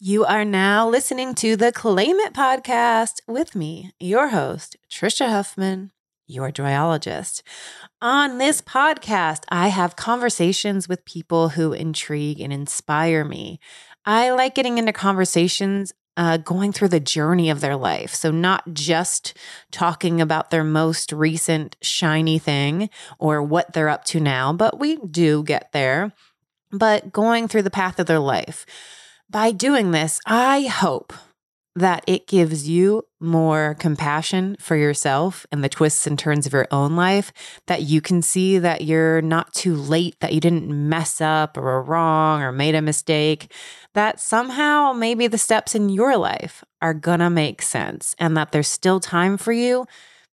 You are now listening to the Claim It podcast with me, your host, Trisha Huffman, your joyologist. On this podcast, I have conversations with people who intrigue and inspire me. I like getting into conversations uh, going through the journey of their life. So, not just talking about their most recent shiny thing or what they're up to now, but we do get there, but going through the path of their life. By doing this, I hope that it gives you more compassion for yourself and the twists and turns of your own life, that you can see that you're not too late, that you didn't mess up or are wrong or made a mistake, that somehow maybe the steps in your life are gonna make sense and that there's still time for you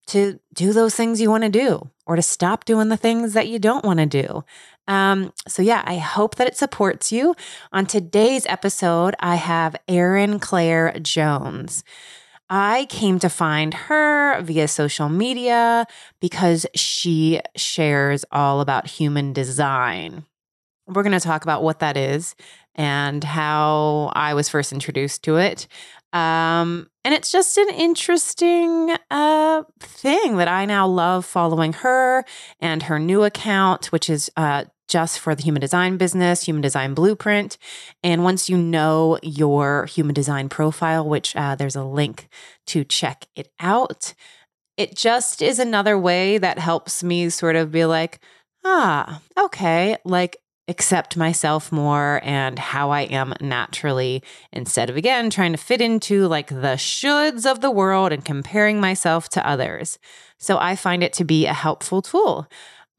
to do those things you wanna do or to stop doing the things that you don't wanna do. Um, so, yeah, I hope that it supports you. On today's episode, I have Erin Claire Jones. I came to find her via social media because she shares all about human design. We're going to talk about what that is and how I was first introduced to it. Um, and it's just an interesting uh, thing that I now love following her and her new account, which is uh, just for the human design business, human design blueprint. And once you know your human design profile, which uh, there's a link to check it out, it just is another way that helps me sort of be like, ah, okay, like accept myself more and how I am naturally instead of again trying to fit into like the shoulds of the world and comparing myself to others. So I find it to be a helpful tool.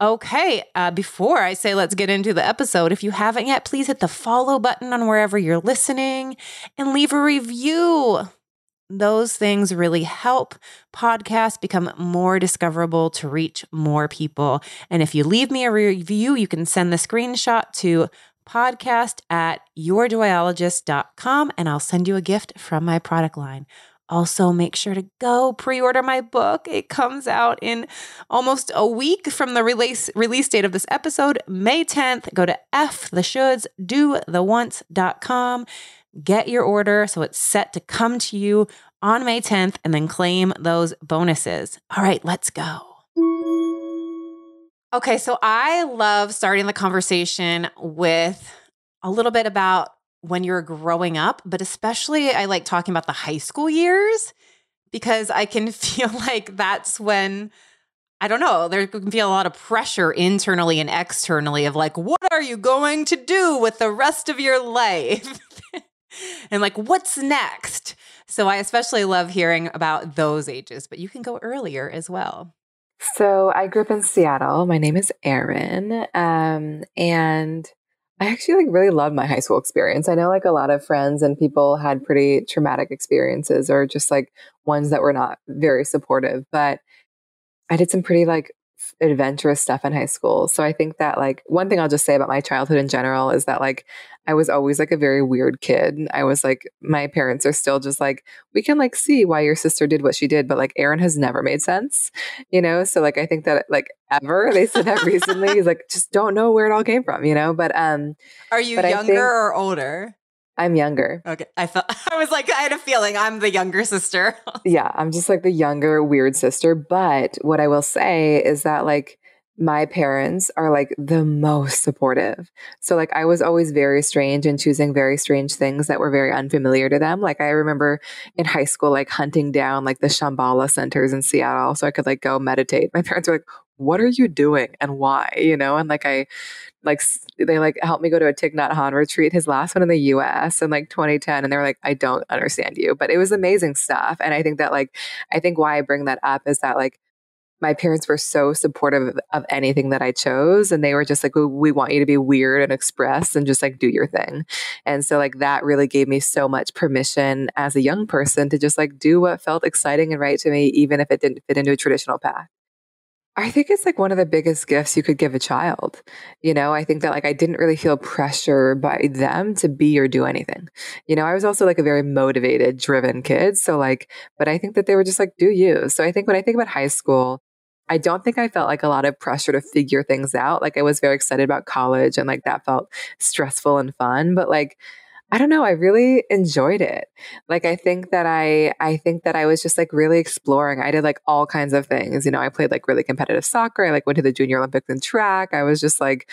Okay, uh, before I say let's get into the episode, if you haven't yet, please hit the follow button on wherever you're listening and leave a review. Those things really help podcasts become more discoverable to reach more people. And if you leave me a review, you can send the screenshot to podcast at yourjoyologist.com and I'll send you a gift from my product line. Also, make sure to go pre order my book. It comes out in almost a week from the release, release date of this episode, May 10th. Go to ftheshouldsdothewants.com. Get your order so it's set to come to you on May 10th and then claim those bonuses. All right, let's go. Okay, so I love starting the conversation with a little bit about when you're growing up, but especially I like talking about the high school years because I can feel like that's when I don't know, there can be a lot of pressure internally and externally of like, what are you going to do with the rest of your life? and like, what's next? So I especially love hearing about those ages, but you can go earlier as well. So I grew up in Seattle. My name is Erin. Um, and I actually like really loved my high school experience. I know like a lot of friends and people had pretty traumatic experiences or just like ones that were not very supportive, but I did some pretty like adventurous stuff in high school. So I think that like one thing I'll just say about my childhood in general is that like I was always like a very weird kid. I was like my parents are still just like we can like see why your sister did what she did, but like Erin has never made sense, you know? So like I think that like ever they said that recently is like just don't know where it all came from, you know? But um Are you younger think, or older? I'm younger. Okay. I felt I was like, I had a feeling I'm the younger sister. yeah, I'm just like the younger weird sister. But what I will say is that like my parents are like the most supportive. So like I was always very strange and choosing very strange things that were very unfamiliar to them. Like I remember in high school like hunting down like the Shambhala centers in Seattle so I could like go meditate. My parents were like, "What are you doing and why?" You know, and like I like they like helped me go to a Thich Nhat Hanh retreat, his last one in the US in like 2010 and they were like I don't understand you, but it was amazing stuff. And I think that like I think why I bring that up is that like my parents were so supportive of, of anything that I chose. And they were just like, we, we want you to be weird and express and just like do your thing. And so, like, that really gave me so much permission as a young person to just like do what felt exciting and right to me, even if it didn't fit into a traditional path. I think it's like one of the biggest gifts you could give a child. You know, I think that like I didn't really feel pressure by them to be or do anything. You know, I was also like a very motivated, driven kid. So like, but I think that they were just like, do you. So I think when I think about high school, I don't think I felt like a lot of pressure to figure things out. Like I was very excited about college and like that felt stressful and fun. But like I don't know, I really enjoyed it. Like I think that I I think that I was just like really exploring. I did like all kinds of things. You know, I played like really competitive soccer. I like went to the junior Olympics in track. I was just like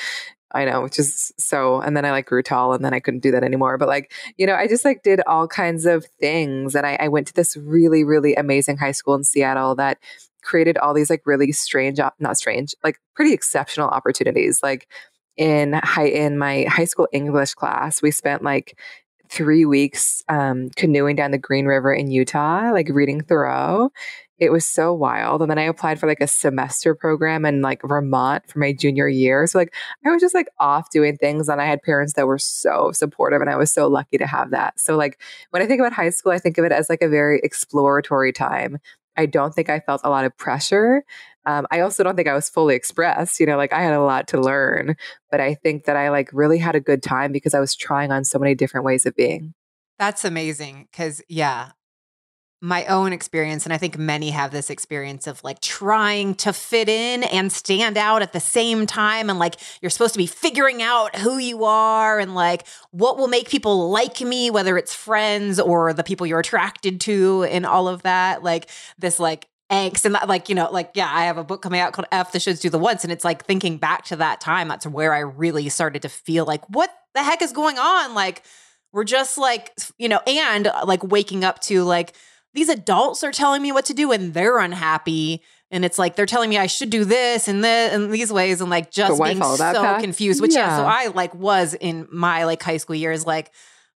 I know, is so and then I like grew tall and then I couldn't do that anymore. But like, you know, I just like did all kinds of things. And I, I went to this really, really amazing high school in Seattle that created all these like really strange, not strange, like pretty exceptional opportunities. Like in high in my high school English class, we spent like three weeks um, canoeing down the Green River in Utah, like reading Thoreau. It was so wild. And then I applied for like a semester program in like Vermont for my junior year. So like I was just like off doing things and I had parents that were so supportive and I was so lucky to have that. So like when I think about high school, I think of it as like a very exploratory time. I don't think I felt a lot of pressure. Um, I also don't think I was fully expressed. You know, like I had a lot to learn, but I think that I like really had a good time because I was trying on so many different ways of being. That's amazing. Cause yeah, my own experience, and I think many have this experience of like trying to fit in and stand out at the same time. And like you're supposed to be figuring out who you are and like what will make people like me, whether it's friends or the people you're attracted to, and all of that. Like this, like angst and that like you know like yeah i have a book coming out called f the shoulds do the wants and it's like thinking back to that time that's where i really started to feel like what the heck is going on like we're just like you know and uh, like waking up to like these adults are telling me what to do and they're unhappy and it's like they're telling me I should do this and this and these ways and like just being so path? confused. Which yeah. yeah, so I like was in my like high school years like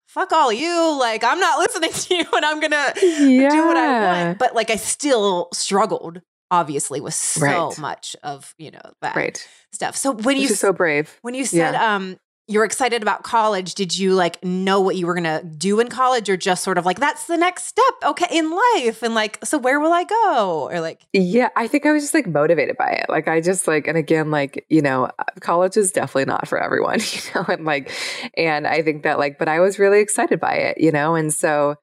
fuck all you. Like, I'm not listening to you and I'm going to yeah. do what I want. But like, I still struggled, obviously, with so right. much of, you know, that right. stuff. So when Which you, so brave. When you said, yeah. um, you're excited about college. Did you like know what you were going to do in college or just sort of like that's the next step okay in life? And like so where will i go? Or like yeah i think i was just like motivated by it. Like i just like and again like you know uh, college is definitely not for everyone you know and like and i think that like but i was really excited by it you know and so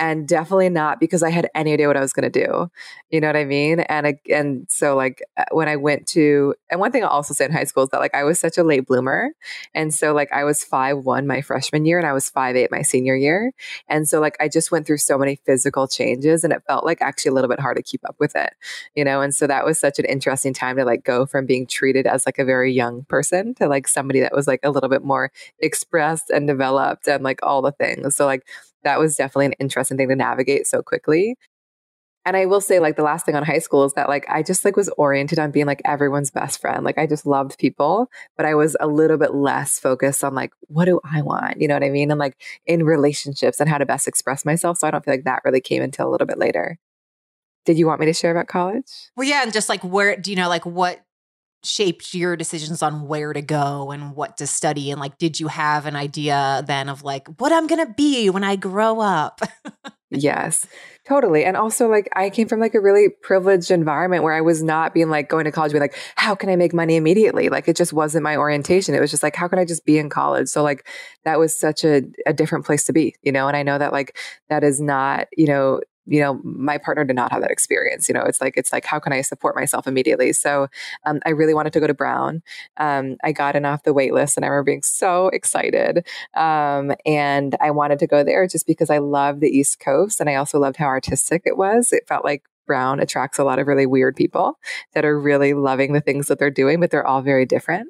and definitely not because I had any idea what I was going to do. You know what I mean? And and so like uh, when I went to and one thing I'll also say in high school is that like I was such a late bloomer, and so like I was five one my freshman year and I was five eight my senior year, and so like I just went through so many physical changes and it felt like actually a little bit hard to keep up with it, you know. And so that was such an interesting time to like go from being treated as like a very young person to like somebody that was like a little bit more expressed and developed and like all the things. So like that was definitely an interesting thing to navigate so quickly. And I will say, like, the last thing on high school is that, like, I just like was oriented on being like everyone's best friend. Like, I just loved people, but I was a little bit less focused on like, what do I want? You know what I mean? And like in relationships and how to best express myself. So I don't feel like that really came until a little bit later. Did you want me to share about college? Well, yeah. And just like, where do you know, like, what shaped your decisions on where to go and what to study and like did you have an idea then of like what I'm going to be when I grow up? yes. Totally. And also like I came from like a really privileged environment where I was not being like going to college being like how can I make money immediately? Like it just wasn't my orientation. It was just like how can I just be in college? So like that was such a a different place to be, you know? And I know that like that is not, you know, you know my partner did not have that experience you know it's like it's like how can i support myself immediately? So um, i really wanted to go to brown. Um, i got in off the wait list and i remember being so excited um, and i wanted to go there just because i love the east coast and i also loved how artistic it was. It felt like brown attracts a lot of really weird people that are really loving the things that they're doing but they're all very different.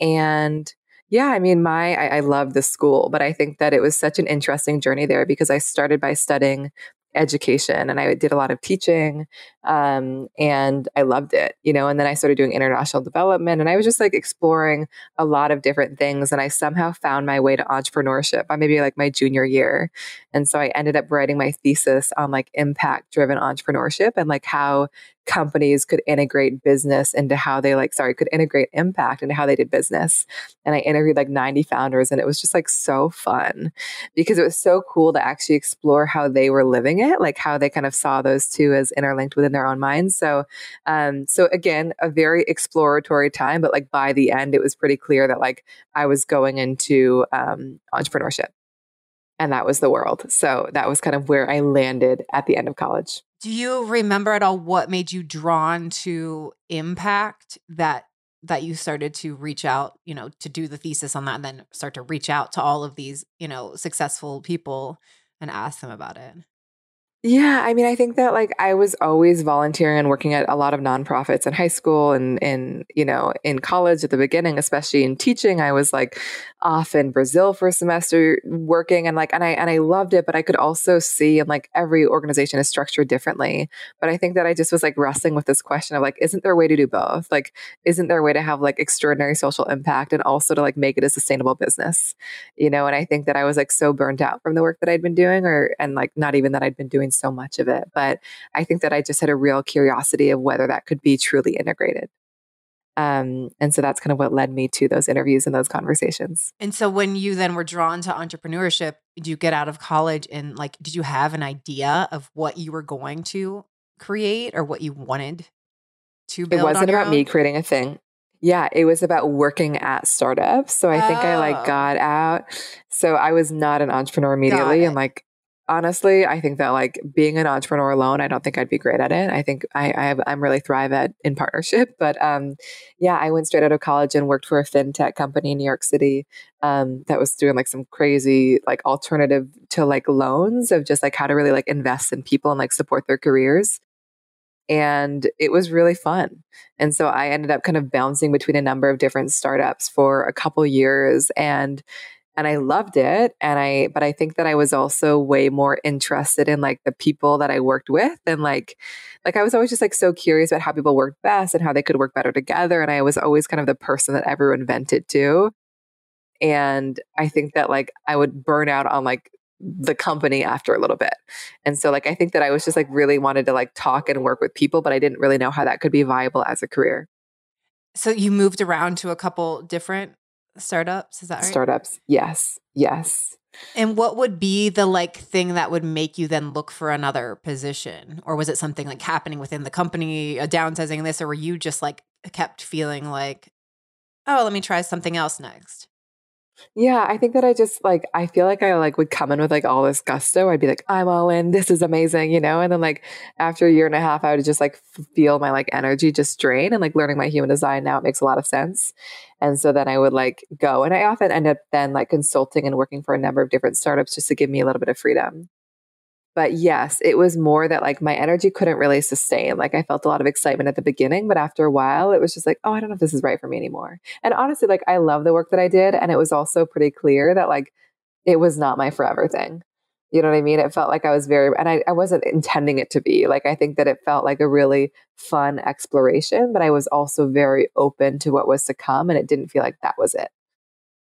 And yeah, I mean, my I, I love the school, but I think that it was such an interesting journey there because I started by studying education and I did a lot of teaching um, and I loved it, you know. And then I started doing international development and I was just like exploring a lot of different things. And I somehow found my way to entrepreneurship by maybe like my junior year. And so I ended up writing my thesis on like impact driven entrepreneurship and like how companies could integrate business into how they like sorry could integrate impact into how they did business. And i interviewed like 90 founders and it was just like so fun because it was so cool to actually explore how they were living it like how they kind of saw those two as interlinked within their own minds. So um so again a very exploratory time but like by the end it was pretty clear that like i was going into um entrepreneurship. And that was the world. So that was kind of where i landed at the end of college do you remember at all what made you drawn to impact that that you started to reach out, you know, to do the thesis on that and then start to reach out to all of these, you know, successful people and ask them about it? Yeah, I mean, I think that like I was always volunteering and working at a lot of nonprofits in high school and in, you know, in college at the beginning, especially in teaching. I was like off in Brazil for a semester working and like and I and I loved it, but I could also see and like every organization is structured differently. But I think that I just was like wrestling with this question of like, isn't there a way to do both? Like, isn't there a way to have like extraordinary social impact and also to like make it a sustainable business? You know, and I think that I was like so burned out from the work that I'd been doing or and like not even that I'd been doing so much of it. But I think that I just had a real curiosity of whether that could be truly integrated. Um, and so that's kind of what led me to those interviews and those conversations. And so when you then were drawn to entrepreneurship, did you get out of college and like, did you have an idea of what you were going to create or what you wanted to build? It wasn't about own? me creating a thing. Yeah, it was about working at startups. So I think I like oh. got out. So I was not an entrepreneur immediately and like honestly, I think that like being an entrepreneur alone, I don't think I'd be great at it. I think I, I have, I'm really thrive at in partnership. But um, yeah, I went straight out of college and worked for a fintech company in New York City um, that was doing like some crazy like alternative to like loans of just like how to really like invest in people and like support their careers. And it was really fun. And so I ended up kind of bouncing between a number of different startups for a couple years and and I loved it. And I, but I think that I was also way more interested in like the people that I worked with and like, like I was always just like so curious about how people worked best and how they could work better together. And I was always kind of the person that everyone vented to. And I think that like I would burn out on like the company after a little bit. And so like I think that I was just like really wanted to like talk and work with people, but I didn't really know how that could be viable as a career. So you moved around to a couple different startups. Is that right? Startups. Yes. Yes. And what would be the like thing that would make you then look for another position? Or was it something like happening within the company, a downsizing this, or were you just like kept feeling like, oh, let me try something else next? Yeah, I think that I just like I feel like I like would come in with like all this gusto. I'd be like, I'm all in. This is amazing, you know. And then like after a year and a half, I would just like feel my like energy just drain. And like learning my human design now, it makes a lot of sense. And so then I would like go, and I often end up then like consulting and working for a number of different startups just to give me a little bit of freedom. But yes, it was more that like my energy couldn't really sustain. Like I felt a lot of excitement at the beginning, but after a while, it was just like, oh, I don't know if this is right for me anymore. And honestly, like I love the work that I did. And it was also pretty clear that like it was not my forever thing. You know what I mean? It felt like I was very, and I, I wasn't intending it to be. Like, I think that it felt like a really fun exploration, but I was also very open to what was to come. And it didn't feel like that was it.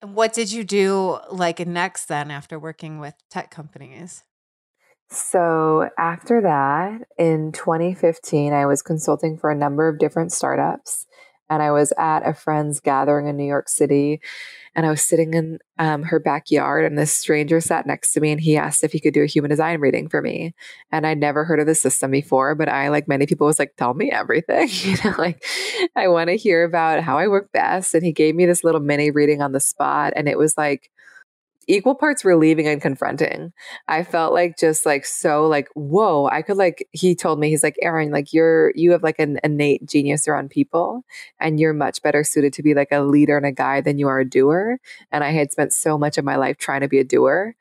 And what did you do like next then after working with tech companies? So after that, in 2015, I was consulting for a number of different startups. And I was at a friend's gathering in New York City. And I was sitting in um, her backyard, and this stranger sat next to me, and he asked if he could do a human design reading for me. And I'd never heard of the system before, but I, like many people, was like, "Tell me everything." you know, like I want to hear about how I work best. And he gave me this little mini reading on the spot, and it was like equal parts relieving and confronting. I felt like just like so like whoa, I could like he told me he's like Erin, like you're you have like an innate genius around people and you're much better suited to be like a leader and a guide than you are a doer and I had spent so much of my life trying to be a doer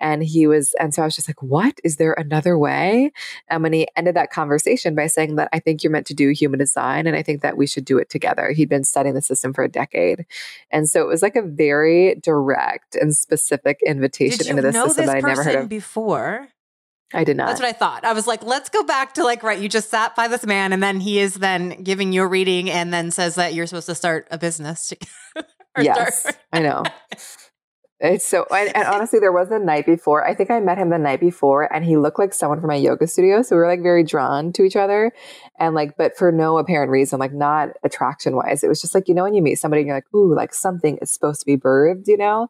and he was, and so I was just like, what? Is there another way? Um, and he ended that conversation by saying that I think you're meant to do human design and I think that we should do it together. He'd been studying the system for a decade. And so it was like a very direct and specific invitation into the system that I never heard of before. I did not. That's what I thought. I was like, let's go back to like, right, you just sat by this man and then he is then giving you a reading and then says that you're supposed to start a business. Together. Yes, I know. It's so, and, and, honestly, there was a night before. I think I met him the night before, and he looked like someone from my yoga studio. So we were like very drawn to each other, and like, but for no apparent reason, like not attraction wise. It was just like you know when you meet somebody, and you're like, ooh, like something is supposed to be birthed, you know.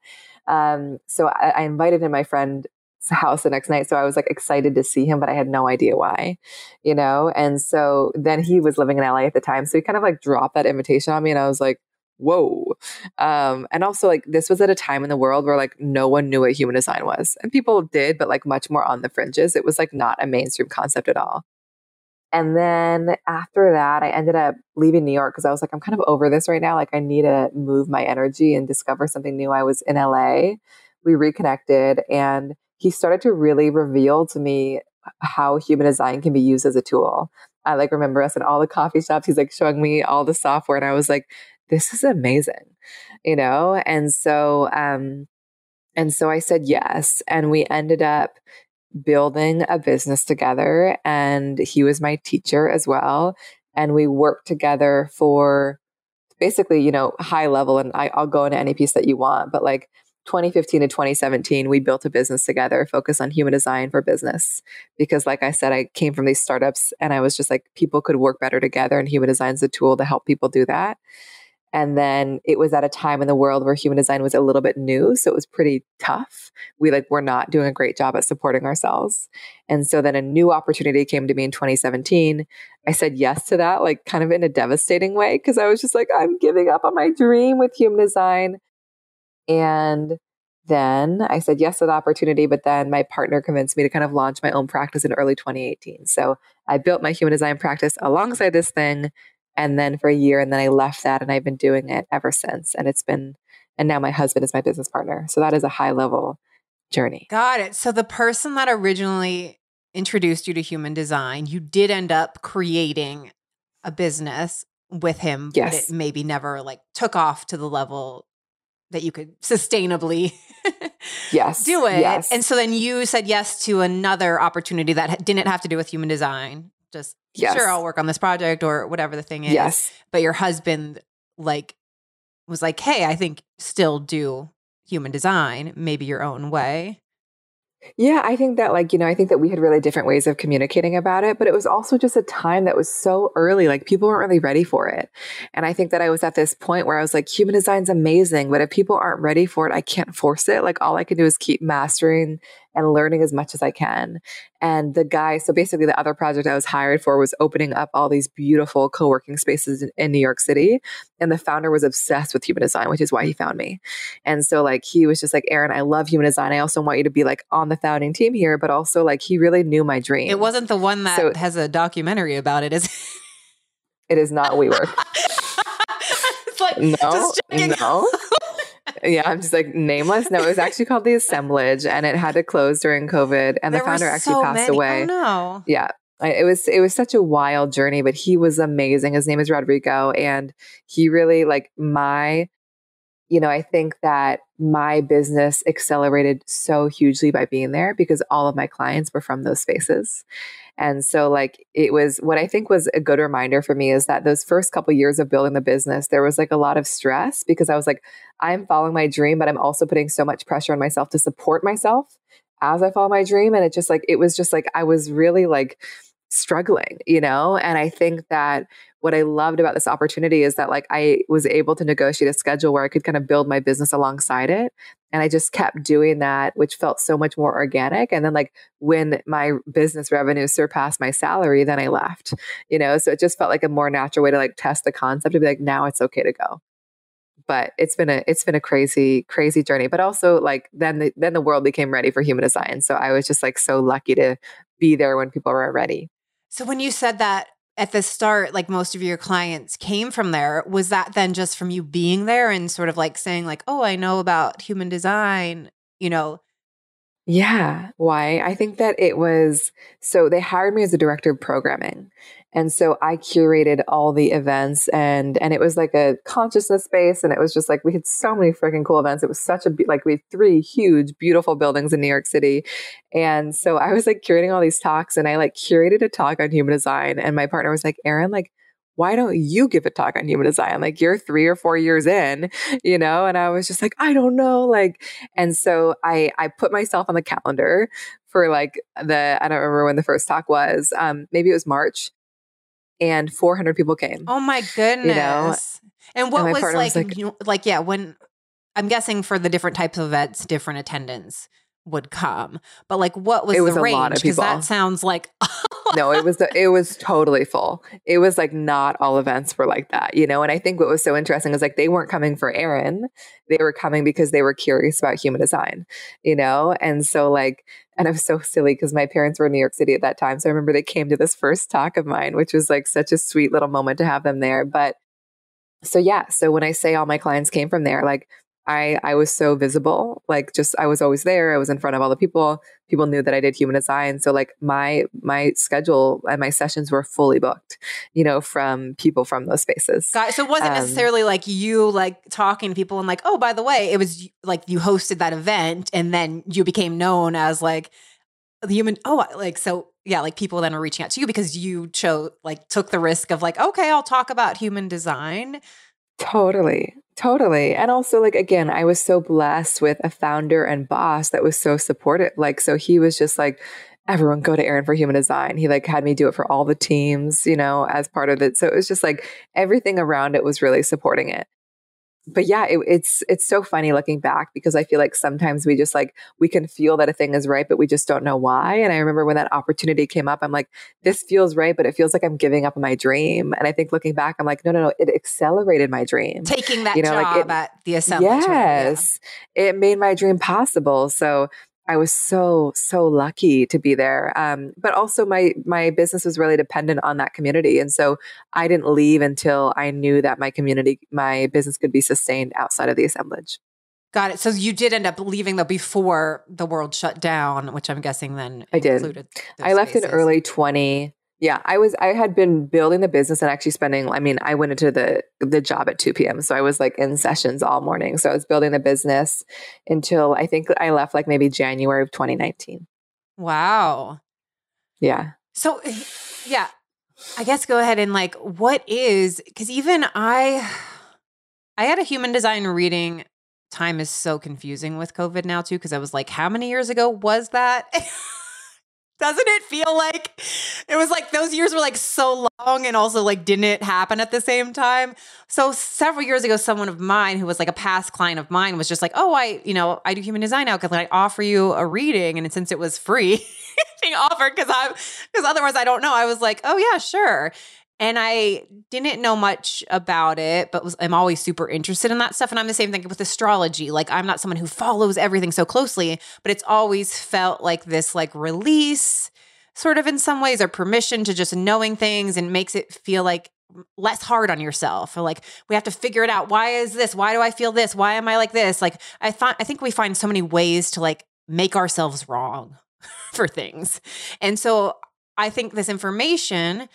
Um, so I, I invited in my friend house the next night. So I was like excited to see him, but I had no idea why, you know? And so then he was living in LA at the time. So he kind of like dropped that invitation on me and I was like, whoa. Um, and also like this was at a time in the world where like no one knew what human design was. And people did, but like much more on the fringes. It was like not a mainstream concept at all. And then after that, I ended up leaving New York because I was like, I'm kind of over this right now. Like, I need to move my energy and discover something new. I was in LA. We reconnected, and he started to really reveal to me how human design can be used as a tool. I like remember us in all the coffee shops. He's like showing me all the software, and I was like, this is amazing, you know? And so, um, and so I said yes. And we ended up building a business together. And he was my teacher as well. And we worked together for basically, you know, high level. And I, I'll go into any piece that you want, but like 2015 to 2017, we built a business together, focused on human design for business. Because, like I said, I came from these startups and I was just like, people could work better together, and human design is a tool to help people do that. And then it was at a time in the world where human design was a little bit new. So it was pretty tough. We like were not doing a great job at supporting ourselves. And so then a new opportunity came to me in 2017. I said yes to that, like kind of in a devastating way, because I was just like, I'm giving up on my dream with human design. And then I said yes to the opportunity, but then my partner convinced me to kind of launch my own practice in early 2018. So I built my human design practice alongside this thing and then for a year and then I left that and I've been doing it ever since and it's been and now my husband is my business partner. So that is a high level journey. Got it. So the person that originally introduced you to human design, you did end up creating a business with him, yes. but it maybe never like took off to the level that you could sustainably yes do it. Yes. And so then you said yes to another opportunity that didn't have to do with human design just yes. sure I'll work on this project or whatever the thing is. Yes. But your husband like was like, "Hey, I think still do human design, maybe your own way." Yeah, I think that, like, you know, I think that we had really different ways of communicating about it, but it was also just a time that was so early. Like, people weren't really ready for it. And I think that I was at this point where I was like, human design's amazing, but if people aren't ready for it, I can't force it. Like, all I can do is keep mastering and learning as much as I can. And the guy, so basically, the other project I was hired for was opening up all these beautiful co working spaces in, in, New York City. And the founder was obsessed with human design, which is why he found me. And so, like, he was just like, Erin, I love human design. I also want you to be like on the founding team here, but also, like, he really knew my dream. It wasn't the one that so, has a documentary about it, is it? It is not WeWork. it's like, no, no yeah, I'm just like nameless. No, it was actually called the Assemblage, and it had to close during COVID, and there the founder actually so passed many. Oh, away. Oh, no, yeah, it was it was such a wild journey, but he was amazing. His name is Rodrigo, and he really like my, you know, I think that my business accelerated so hugely by being there because all of my clients were from those spaces. And so like it was what I think was a good reminder for me is that those first couple years of building the business, there was like a lot of stress because I was like, I'm following my dream, but I'm also putting so much pressure on myself to support myself as I follow my dream. And it just like, it was just like, I was really like struggling, you know? And I think that what I loved about this opportunity is that like I was able to negotiate a schedule where I could kind of build my business alongside it. And I just kept doing that, which felt so much more organic. And then like when my business revenue surpassed my salary, then I left, you know? So it just felt like a more natural way to like test the concept to be like, now it's okay to go but it's been a it's been a crazy crazy journey but also like then the, then the world became ready for human design so i was just like so lucky to be there when people were ready so when you said that at the start, like most of your clients came from there, was that then just from you being there and sort of like saying, like, oh, I know about human design, you know, yeah. Why? I think that it was so they hired me as a director of programming. And so I curated all the events and and it was like a consciousness space and it was just like we had so many freaking cool events. It was such a like we had three huge beautiful buildings in New York City. And so I was like curating all these talks and I like curated a talk on human design and my partner was like, "Erin, like why don't you give a talk on human design? Like you're three or four years in, you know? And I was just like, I don't know. Like, and so I, I put myself on the calendar for like the, I don't remember when the first talk was. Um, maybe it was March and 400 people came. Oh my goodness. You know? And what and was, like, was like, you know, like, yeah, when I'm guessing for the different types of events, different attendance would come. But like, what was, was the range? Because that sounds like no, it was the, it was totally full. It was like not all events were like that, you know. And I think what was so interesting is like they weren't coming for Erin; they were coming because they were curious about human design, you know. And so like, and I was so silly because my parents were in New York City at that time, so I remember they came to this first talk of mine, which was like such a sweet little moment to have them there. But so yeah, so when I say all my clients came from there, like I I was so visible. Like just I was always there. I was in front of all the people. People knew that I did human design. So like my my schedule and my sessions were fully booked, you know, from people from those spaces. Got it. So it wasn't um, necessarily like you like talking to people and like, oh, by the way, it was like you hosted that event and then you became known as like the human oh like so yeah, like people then were reaching out to you because you chose like took the risk of like, okay, I'll talk about human design. Totally. Totally. And also, like, again, I was so blessed with a founder and boss that was so supportive. Like, so he was just like, everyone go to Erin for human design. He like had me do it for all the teams, you know, as part of it. So it was just like everything around it was really supporting it but yeah, it, it's it's so funny looking back because I feel like sometimes we just like we can feel that a thing is right, but we just don't know why. And I remember when that opportunity came up, I'm like, this feels right, but it feels like I'm giving up my dream. And I think looking back, I'm like, no, no, no, it accelerated my dream. Taking that you know, job like it, at the assembly. Yes, yeah. it made my dream possible. So I was so so lucky to be there. Um, but also my my business was really dependent on that community, and so I didn't leave until I knew that my community, my business could be sustained outside of the assemblage. Got it. So you did end up leaving though before the world shut down, which I'm guessing then I did. I left spaces. in early 20 yeah, I was I had been building the business and actually spending I mean, I went into the the job at 2 p.m. So I was like in sessions all morning. So I was building the business until I think I left like maybe January of 2019. Wow. Yeah. So yeah, I guess go ahead and like what is cuz even I I had a human design reading time is so confusing with COVID now too because I was like how many years ago was that? Doesn't it feel like it was like those years were like so long and also like didn't it happen at the same time? So several years ago, someone of mine who was like a past client of mine was just like, "Oh, I, you know, I do human design now because I offer you a reading, and since it was free being offered because I'm because otherwise I don't know." I was like, "Oh yeah, sure." And I didn't know much about it, but was, I'm always super interested in that stuff. And I'm the same thing with astrology. Like I'm not someone who follows everything so closely, but it's always felt like this like release sort of in some ways or permission to just knowing things and makes it feel like less hard on yourself or like we have to figure it out. Why is this? Why do i feel this? Why am i like this? Like i thought i think we find so many ways to like make ourselves wrong for things. And so i think this information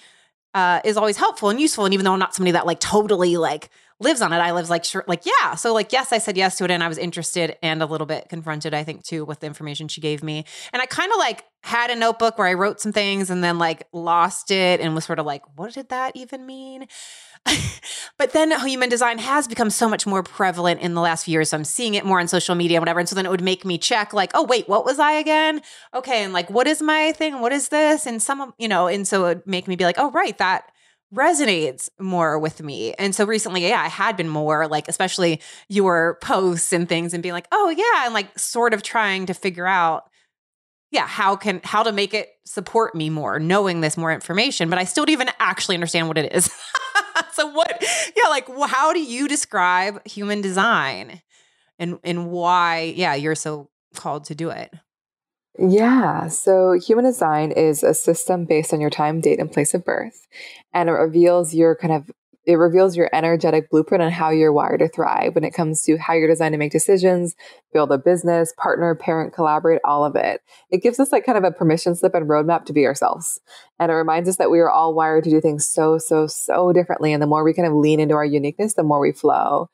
uh, is always helpful and useful. And even though I'm not somebody that like totally like lives on it, I live like sure, like yeah. So like yes, I said yes to it, and I was interested and a little bit confronted, I think, too, with the information she gave me. And I kind of like had a notebook where I wrote some things and then like lost it and was sort of like, what did that even mean? but then human design has become so much more prevalent in the last few years. So I'm seeing it more on social media and whatever. And so then it would make me check, like, oh, wait, what was I again? Okay. And like, what is my thing? What is this? And some, you know, and so it would make me be like, oh, right, that resonates more with me. And so recently, yeah, I had been more like, especially your posts and things and being like, oh, yeah. And like sort of trying to figure out yeah how can how to make it support me more knowing this more information but i still don't even actually understand what it is so what yeah like how do you describe human design? And and why yeah you're so called to do it. Yeah so human design is a system based on your time date and place of birth and it reveals your kind of it reveals your energetic blueprint on how you're wired to thrive when it comes to how you're designed to make decisions, build a business, partner, parent, collaborate, all of it. It gives us like kind of a permission slip and roadmap to be ourselves. And it reminds us that we are all wired to do things so, so, so differently. And the more we kind of lean into our uniqueness, the more we flow.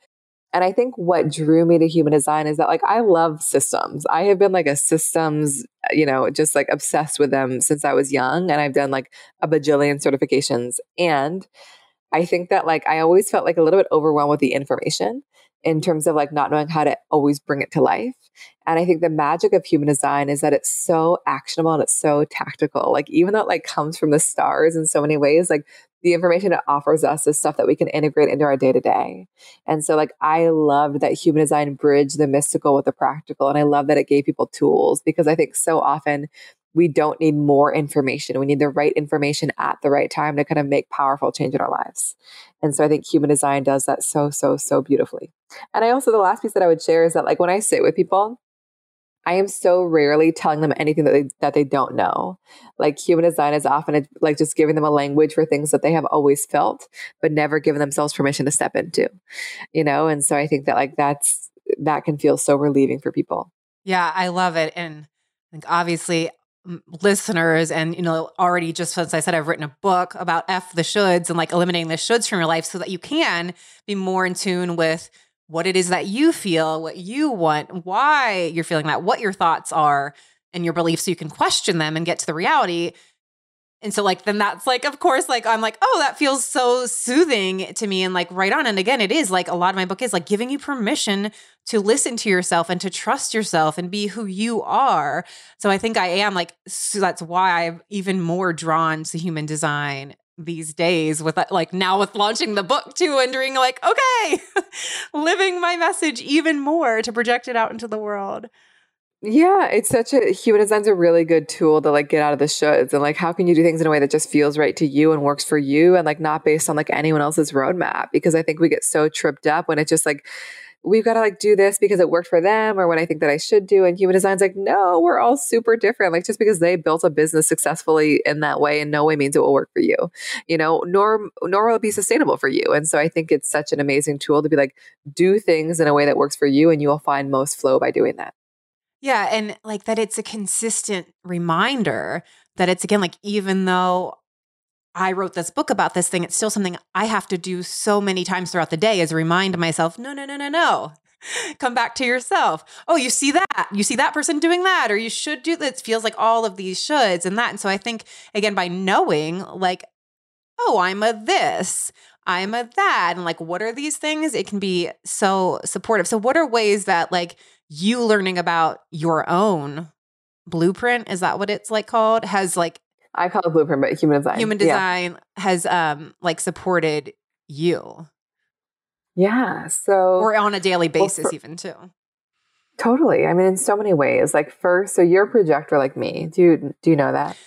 And I think what drew me to human design is that like I love systems. I have been like a systems, you know, just like obsessed with them since I was young. And I've done like a bajillion certifications. And I think that like I always felt like a little bit overwhelmed with the information in terms of like not knowing how to always bring it to life. And I think the magic of human design is that it's so actionable and it's so tactical. Like even though it like comes from the stars in so many ways, like the information it offers us is stuff that we can integrate into our day to day. And so like I loved that human design bridged the mystical with the practical. And I love that it gave people tools because I think so often we don't need more information. We need the right information at the right time to kind of make powerful change in our lives. And so I think human design does that so, so, so beautifully. And I also, the last piece that I would share is that like when I sit with people, I am so rarely telling them anything that they, that they don't know. Like human design is often like just giving them a language for things that they have always felt, but never given themselves permission to step into, you know? And so I think that like that's, that can feel so relieving for people. Yeah, I love it. And like obviously listeners and you know already just since i said i've written a book about f the shoulds and like eliminating the shoulds from your life so that you can be more in tune with what it is that you feel what you want why you're feeling that what your thoughts are and your beliefs so you can question them and get to the reality. And so like then that's like of course like I'm like oh that feels so soothing to me and like right on. And again it is like a lot of my book is like giving you permission to listen to yourself and to trust yourself and be who you are. So I think I am like so that's why I'm even more drawn to human design these days with uh, like now with launching the book too and doing like okay living my message even more to project it out into the world yeah, it's such a human design's a really good tool to like get out of the shoulds and like how can you do things in a way that just feels right to you and works for you and like not based on like anyone else's roadmap because I think we get so tripped up when it's just like we've got to like do this because it worked for them or what I think that I should do. And human design's like, no, we're all super different. Like just because they built a business successfully in that way in no way means it will work for you, you know, nor, nor will it be sustainable for you. And so I think it's such an amazing tool to be like, do things in a way that works for you and you will find most flow by doing that. Yeah. And like that it's a consistent reminder that it's again, like, even though I wrote this book about this thing, it's still something I have to do so many times throughout the day is remind myself, no, no, no, no, no. Come back to yourself. Oh, you see that? You see that person doing that, or you should do this. It feels like all of these shoulds and that. And so I think, again, by knowing, like, oh, I'm a this, I'm a that, and like, what are these things? It can be so supportive. So, what are ways that, like, you learning about your own blueprint is that what it's like called has like i call it blueprint but human design. Human design yeah. has um like supported you. Yeah so or on a daily basis well, for, even too. Totally i mean in so many ways like first so you're a projector like me. Do you do you know that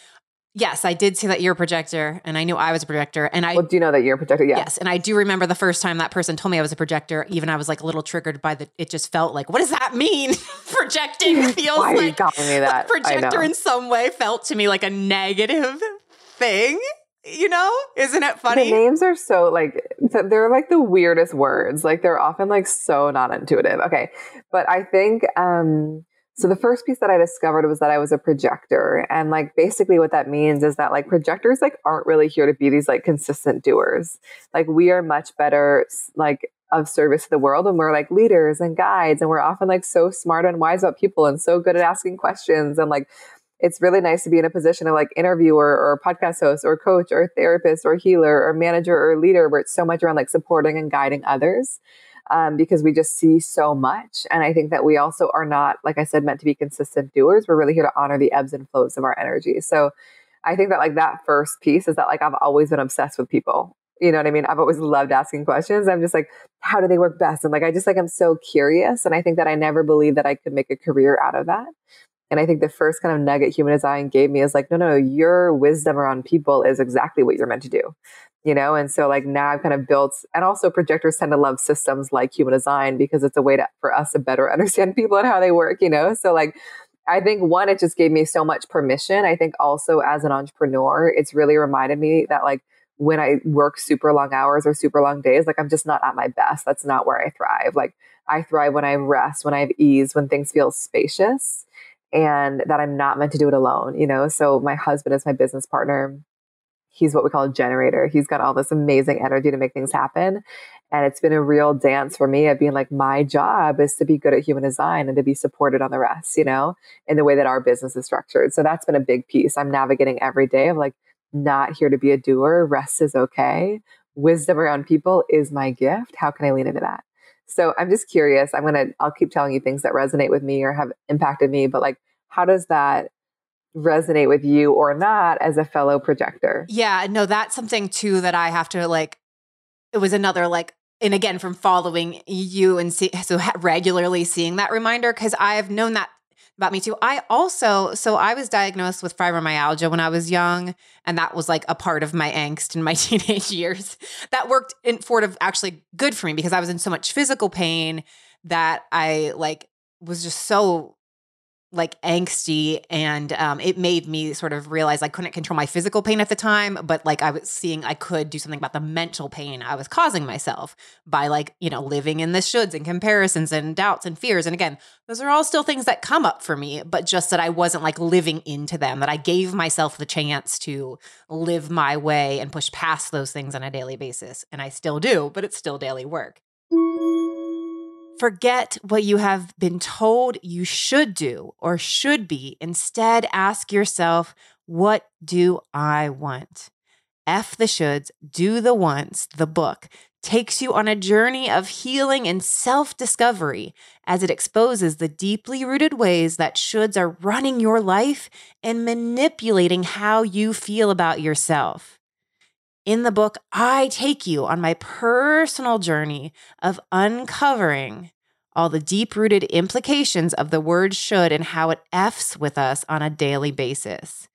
Yes, I did see that you're a projector, and I knew I was a projector. And I well, do you know that you're a projector? Yeah. Yes, and I do remember the first time that person told me I was a projector. Even I was like a little triggered by the. It just felt like, what does that mean? Projecting feels Why like, me that? Projector in some way felt to me like a negative thing. You know, isn't it funny? The names are so like they're like the weirdest words. Like they're often like so not intuitive. Okay, but I think um so the first piece that I discovered was that I was a projector. And like basically what that means is that like projectors like aren't really here to be these like consistent doers. Like we are much better like of service to the world and we're like leaders and guides and we're often like so smart and wise about people and so good at asking questions and like it's really nice to be in a position of like interviewer or podcast host or coach or therapist or healer or manager or leader where it's so much around like supporting and guiding others um, because we just see so much. And I think that we also are not, like I said, meant to be consistent doers. We're really here to honor the ebbs and flows of our energy. So I think that like that first piece is that like I've always been obsessed with people. You know what I mean? I've always loved asking questions. I'm just like, how do they work best? And like, I just like, I'm so curious. And I think that I never believed that I could make a career out of that. And I think the first kind of nugget human design gave me is like, no, no, your wisdom around people is exactly what you're meant to do you know? And so like now i've kind of built and also projectors tend to love systems like human design because it's a way to, for us to better understand people and how they work you know? So like i think one it just gave me so much permission. I think also as an entrepreneur it's really reminded me that like when i work super long hours or super long days like i'm just not at my best. That's not where i thrive. Like i thrive when i rest when i have ease when things feel spacious and that i'm not meant to do it alone you know so my husband is my business partner he's what we call a generator. He's got all this amazing energy to make things happen. And it's been a real dance for me of being like, my job is to be good at human design and to be supported on the rest, you know, in the way that our business is structured. So that's been a big piece. I'm navigating every day of like, not here to be a doer. Rest is okay. Wisdom around people is my gift. How can I lean into that? So I'm just curious. I'm to, I'll keep telling you things that resonate with me or have impacted me, but like, how does that resonate with you or not as a fellow projector. Yeah, no, that's something too that I have to like. It was another like, and again from following you and see, so regularly seeing that reminder because I've known that about me too. I also, so I was diagnosed with fibromyalgia when I was young, and that was like a part of my angst in my teenage years. That worked in sort of actually good for me because I was in so much physical pain that I like was just so like angsty and um, it made me sort of realize I couldn't control my physical pain at the time, but like I was seeing I could do something about the mental pain I was causing myself by like, you know, living in the shoulds and comparisons and doubts and fears. And again, those are all still things that come up for me, but just that I wasn't like living into them, that I gave myself the chance to live my way and push past those things on a daily basis. And I still do, but it's still daily work. Forget what you have been told you should do or should be. Instead, ask yourself, what do I want? F the shoulds, do the wants, the book takes you on a journey of healing and self discovery as it exposes the deeply rooted ways that shoulds are running your life and manipulating how you feel about yourself. In the book, I take you on my personal journey of uncovering all the deep rooted implications of the word should and how it F's with us on a daily basis.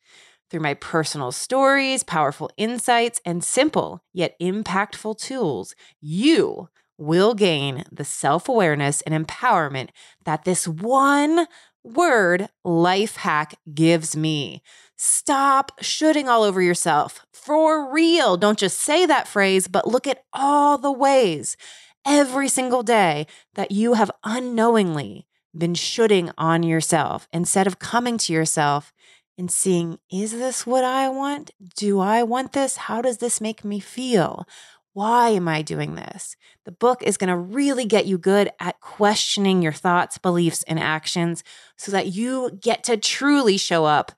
Through my personal stories, powerful insights, and simple yet impactful tools, you will gain the self awareness and empowerment that this one word life hack gives me. Stop shoulding all over yourself. For real. Don't just say that phrase, but look at all the ways every single day that you have unknowingly been shoulding on yourself instead of coming to yourself and seeing, is this what I want? Do I want this? How does this make me feel? Why am I doing this? The book is going to really get you good at questioning your thoughts, beliefs, and actions so that you get to truly show up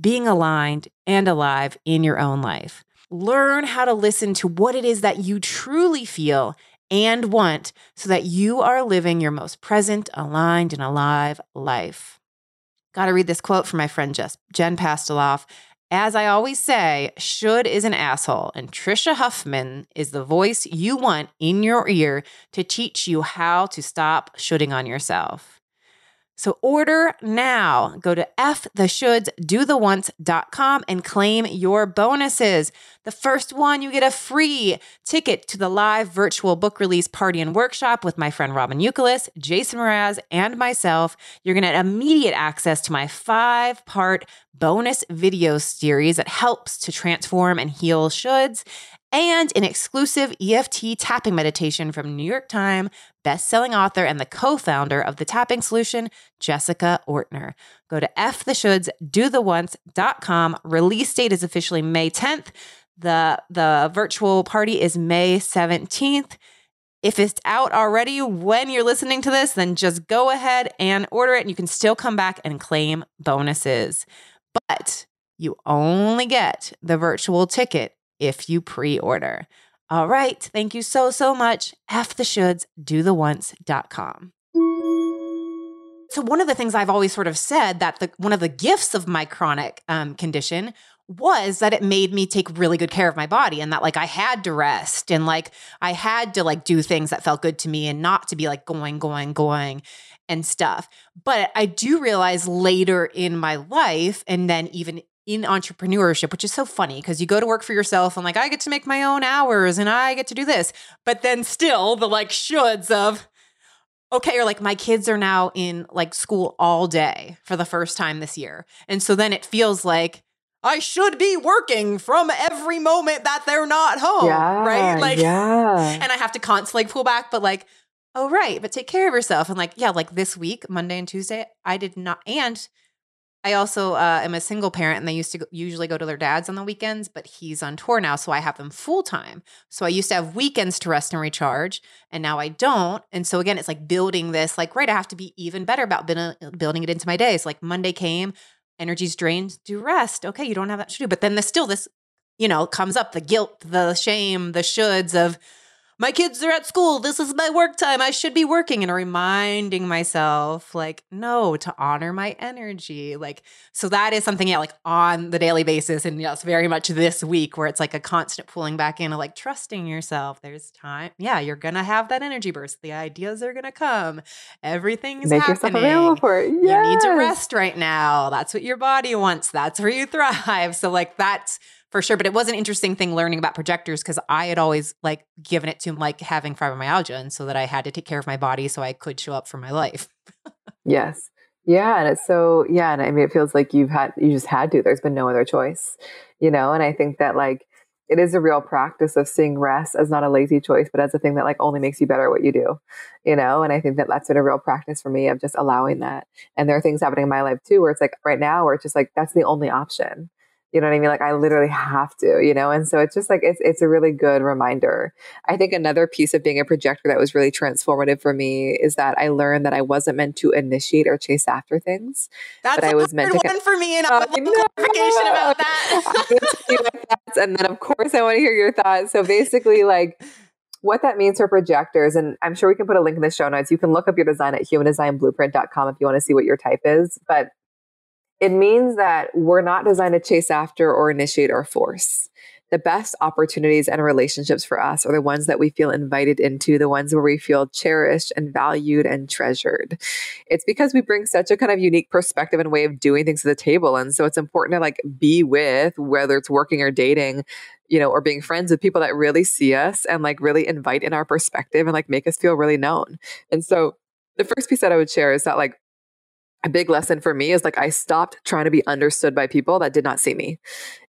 being aligned and alive in your own life. Learn how to listen to what it is that you truly feel and want so that you are living your most present, aligned, and alive life. Got to read this quote from my friend Jess, Jen Pastiloff. As I always say, should is an asshole, and Tricia Huffman is the voice you want in your ear to teach you how to stop shoulding on yourself. So order now. Go to ftheshouldsdothewants.com and claim your bonuses. The first one, you get a free ticket to the live virtual book release party and workshop with my friend Robin Youkilis, Jason Mraz, and myself. You're going to get immediate access to my five part bonus video series that helps to transform and heal shoulds and an exclusive EFT tapping meditation from New York Times best-selling author and the co-founder of the tapping solution, Jessica Ortner. Go to ftheshouldsdothewants.com. Release date is officially May 10th. The the virtual party is May 17th. If it's out already when you're listening to this, then just go ahead and order it and you can still come back and claim bonuses. But you only get the virtual ticket if you pre order. All right. Thank you so, so much. F the shoulds, do the wants.com. So, one of the things I've always sort of said that the, one of the gifts of my chronic um, condition was that it made me take really good care of my body and that like I had to rest and like I had to like do things that felt good to me and not to be like going, going, going and stuff. But I do realize later in my life and then even in entrepreneurship, which is so funny because you go to work for yourself and like, I get to make my own hours and I get to do this. But then still the like shoulds of, okay, or like my kids are now in like school all day for the first time this year. And so then it feels like, I should be working from every moment that they're not home. Yeah, right. Like, yeah. And I have to constantly pull back, but like, oh, right. But take care of yourself. And like, yeah, like this week, Monday and Tuesday, I did not. And I also uh, am a single parent, and they used to go, usually go to their dad's on the weekends, but he's on tour now, so I have them full time. So I used to have weekends to rest and recharge, and now I don't. And so again, it's like building this. Like, right, I have to be even better about building it into my days. Like Monday came, energy's drained, do rest. Okay, you don't have that to do, but then there's still this, you know, comes up the guilt, the shame, the shoulds of my kids are at school. This is my work time. I should be working and reminding myself, like, no, to honor my energy. Like, so that is something, yeah, like on the daily basis. And yes, very much this week where it's like a constant pulling back in of like trusting yourself. There's time. Yeah, you're going to have that energy burst. The ideas are going to come. Everything's Make happening. yourself available for it. Yes. You need to rest right now. That's what your body wants. That's where you thrive. So, like, that's for sure. But it was an interesting thing learning about projectors because I had always like given it to like having fibromyalgia, and so that I had to take care of my body so I could show up for my life. yes. Yeah, and it's so yeah, and I mean it feels like you've had you just had to. There's been no other choice, you know. And I think that like it is a real practice of seeing rest as not a lazy choice, but as a thing that like only makes you better at what you do, you know? And I think that that's been a real practice for me of just allowing that. And there are things happening in my life too, where it's like right now, where it's just like, that's the only option. You know what I mean? Like I literally have to, you know? And so it's just like it's it's a really good reminder. I think another piece of being a projector that was really transformative for me is that I learned that I wasn't meant to initiate or chase after things. That's but I was meant to one for me and I would love clarification about that. and then of course I want to hear your thoughts. So basically like what that means for projectors, and I'm sure we can put a link in the show notes. You can look up your design at humandesignblueprint.com if you want to see what your type is. But it means that we're not designed to chase after or initiate or force. The best opportunities and relationships for us are the ones that we feel invited into, the ones where we feel cherished and valued and treasured. It's because we bring such a kind of unique perspective and way of doing things to the table. And so it's important to like be with, whether it's working or dating, you know, or being friends with people that really see us and like really invite in our perspective and like make us feel really known. And so the first piece that I would share is that like a big lesson for me is like I stopped trying to be understood by people that did not see me.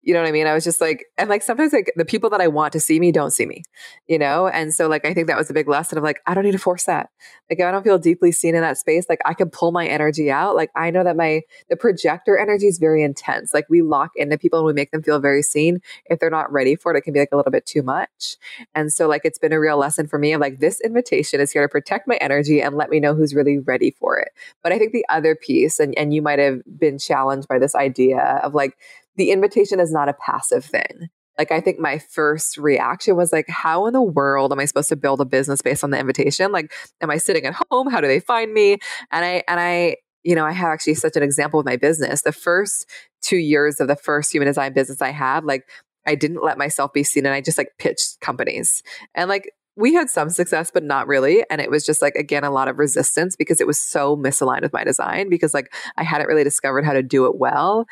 You know what I mean? I was just like, and like sometimes like the people that I want to see me don't see me, you know? And so like I think that was a big lesson of like, I don't need to force that. Like I don't feel deeply seen in that space, like I can pull my energy out. Like I know that my the projector energy is very intense. Like we lock into people and we make them feel very seen. If they're not ready for it, it can be like a little bit too much. And so like it's been a real lesson for me of like this invitation is here to protect my energy and let me know who's really ready for it. But I think the other piece, and, and you might have been challenged by this idea of like the invitation is not a passive thing. Like, I think my first reaction was like, how in the world am I supposed to build a business based on the invitation? Like, am I sitting at home? How do they find me? And I, and I, you know, I have actually such an example with my business. The first two years of the first human design business I had, like, I didn't let myself be seen and I just like pitched companies. And like, we had some success, but not really. And it was just like, again, a lot of resistance because it was so misaligned with my design because like I hadn't really discovered how to do it well.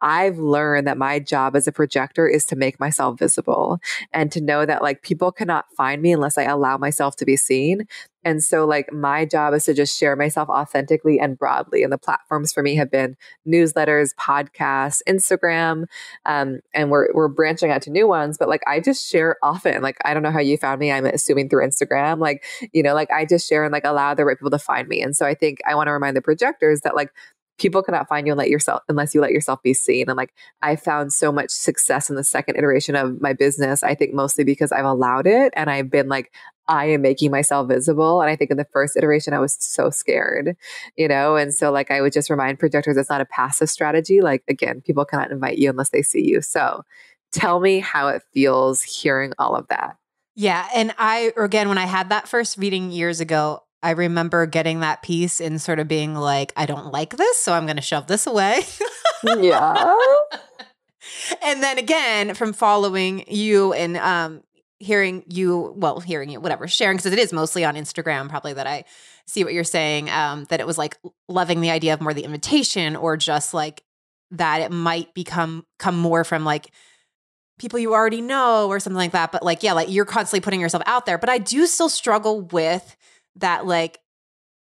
I've learned that my job as a projector is to make myself visible and to know that like people cannot find me unless I allow myself to be seen. And so like my job is to just share myself authentically and broadly. And the platforms for me have been newsletters, podcasts, Instagram, um, and we're we're branching out to new ones. But like I just share often. Like I don't know how you found me. I'm assuming through Instagram. Like you know, like I just share and like allow the right people to find me. And so I think I want to remind the projectors that like people cannot find you and let yourself unless you let yourself be seen. And like I found so much success in the second iteration of my business. I think mostly because I've allowed it and I've been like, I am making myself visible. And I think in the first iteration, I was so scared, you know? And so like I would just remind projectors it's not a passive strategy. Like again, people cannot invite you unless they see you. So tell me how it feels hearing all of that. Yeah. And I, again, when I had that first reading years ago, I remember getting that piece and sort of being like, I don't like this, so I'm going to shove this away. yeah. And then again, from following you and um, hearing you, well, hearing you, whatever, sharing, because it is mostly on Instagram, probably that I see what you're saying, um, that it was like loving the idea of more the invitation or just like that it might become come more from like people you already know or something like that. But like, yeah, like you're constantly putting yourself out there. But I do still struggle with that like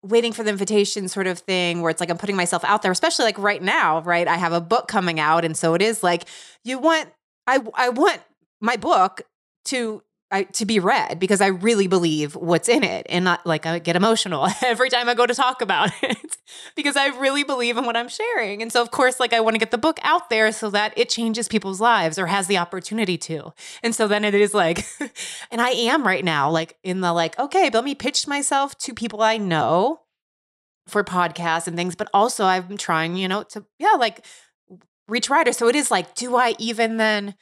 waiting for the invitation sort of thing where it's like I'm putting myself out there, especially like right now, right? I have a book coming out. And so it is like you want I I want my book to I, to be read because I really believe what's in it and not like I get emotional every time I go to talk about it because I really believe in what I'm sharing. And so, of course, like I want to get the book out there so that it changes people's lives or has the opportunity to. And so then it is like, and I am right now, like in the like, okay, let me pitch myself to people I know for podcasts and things, but also I'm trying, you know, to, yeah, like reach writers. So it is like, do I even then?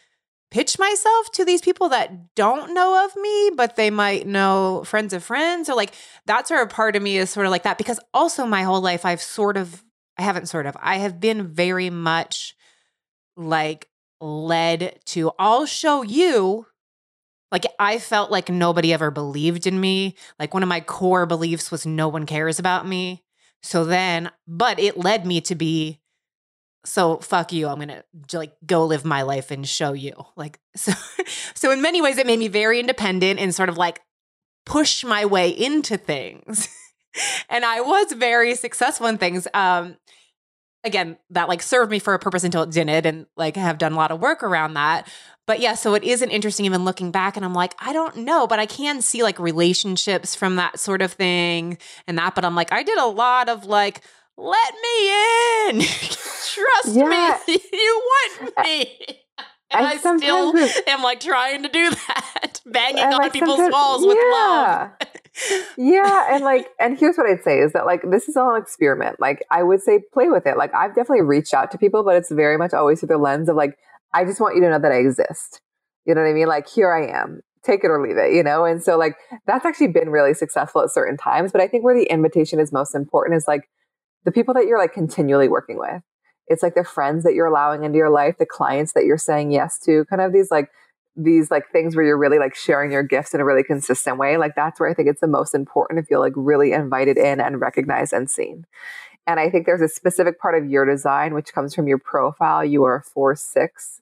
Pitch myself to these people that don't know of me, but they might know friends of friends or like that's where a part of me is sort of like that because also my whole life I've sort of I haven't sort of I have been very much like led to I'll show you like I felt like nobody ever believed in me. Like one of my core beliefs was no one cares about me. So then, but it led me to be so fuck you. I'm to like go live my life and show you. Like so so in many ways it made me very independent and sort of like push my way into things. and I was very successful in things. Um again, that like served me for a purpose until it didn't and like I have done a lot of work around that. But yeah, so it isn't interesting even looking back and I'm like, I don't know, but I can see like relationships from that sort of thing and that. But I'm like, I did a lot of like, let me in. Trust yeah. me. you want me. And I, I still am like trying to do that, banging on like people's walls yeah. with love. yeah, and like, and here's what I'd say is that like this is all an experiment. Like, I would say play with it. Like, I've definitely reached out to people, but it's very much always through the lens of like, I just want you to know that I exist. You know what I mean? Like, here I am. Take it or leave it, you know? And so, like, that's actually been really successful at certain times. But I think where the invitation is most important is like the people that you're like continually working with. It's like the friends that you're allowing into your life, the clients that you're saying yes to, kind of these like, these like things where you're really like sharing your gifts in a really consistent way. Like, that's where I think it's the most important to feel like really invited in and recognized and seen. And I think there's a specific part of your design, which comes from your profile. You are four six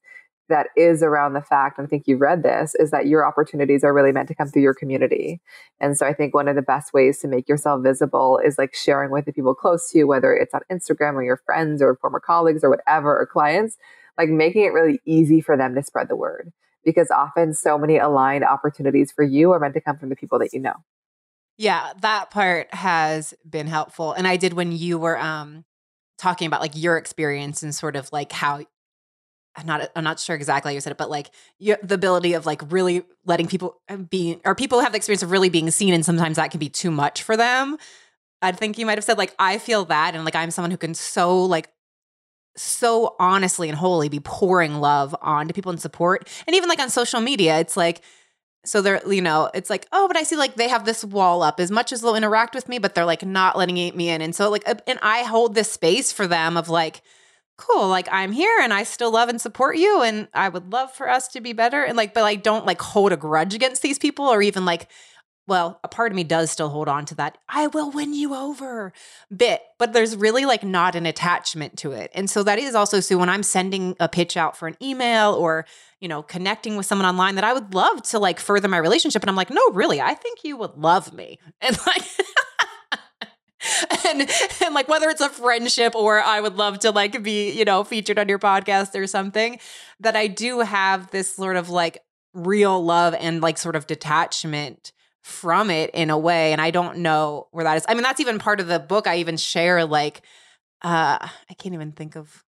that is around the fact, and I think you've read this, is that your opportunities are really meant to come through your community. And so I think one of the best ways to make yourself visible is like sharing with the people close to you, whether it's on Instagram or your friends or former colleagues or whatever, or clients, like making it really easy for them to spread the word. Because often so many aligned opportunities for you are meant to come from the people that you know. Yeah, that part has been helpful. And I did when you were um talking about like your experience and sort of like how I'm not I'm not sure exactly how you said it, but like you, the ability of like really letting people uh, be or people have the experience of really being seen, and sometimes that can be too much for them. I think you might have said like I feel that, and like I'm someone who can so like so honestly and wholly be pouring love on to people and support, and even like on social media, it's like so they're, you know, it's like, oh, but I see like they have this wall up as much as they'll interact with me, but they're like not letting me in. And so, like, and I hold this space for them of like, cool, like I'm here and I still love and support you. And I would love for us to be better. And like, but I don't like hold a grudge against these people or even like, well, a part of me does still hold on to that I will win you over bit, but there's really like not an attachment to it. And so that is also so when I'm sending a pitch out for an email or, you know, connecting with someone online that I would love to like further my relationship. And I'm like, no, really, I think you would love me. And like, and and like whether it's a friendship or I would love to like be, you know, featured on your podcast or something, that I do have this sort of like real love and like sort of detachment from it in a way and i don't know where that is. I mean that's even part of the book i even share like uh i can't even think of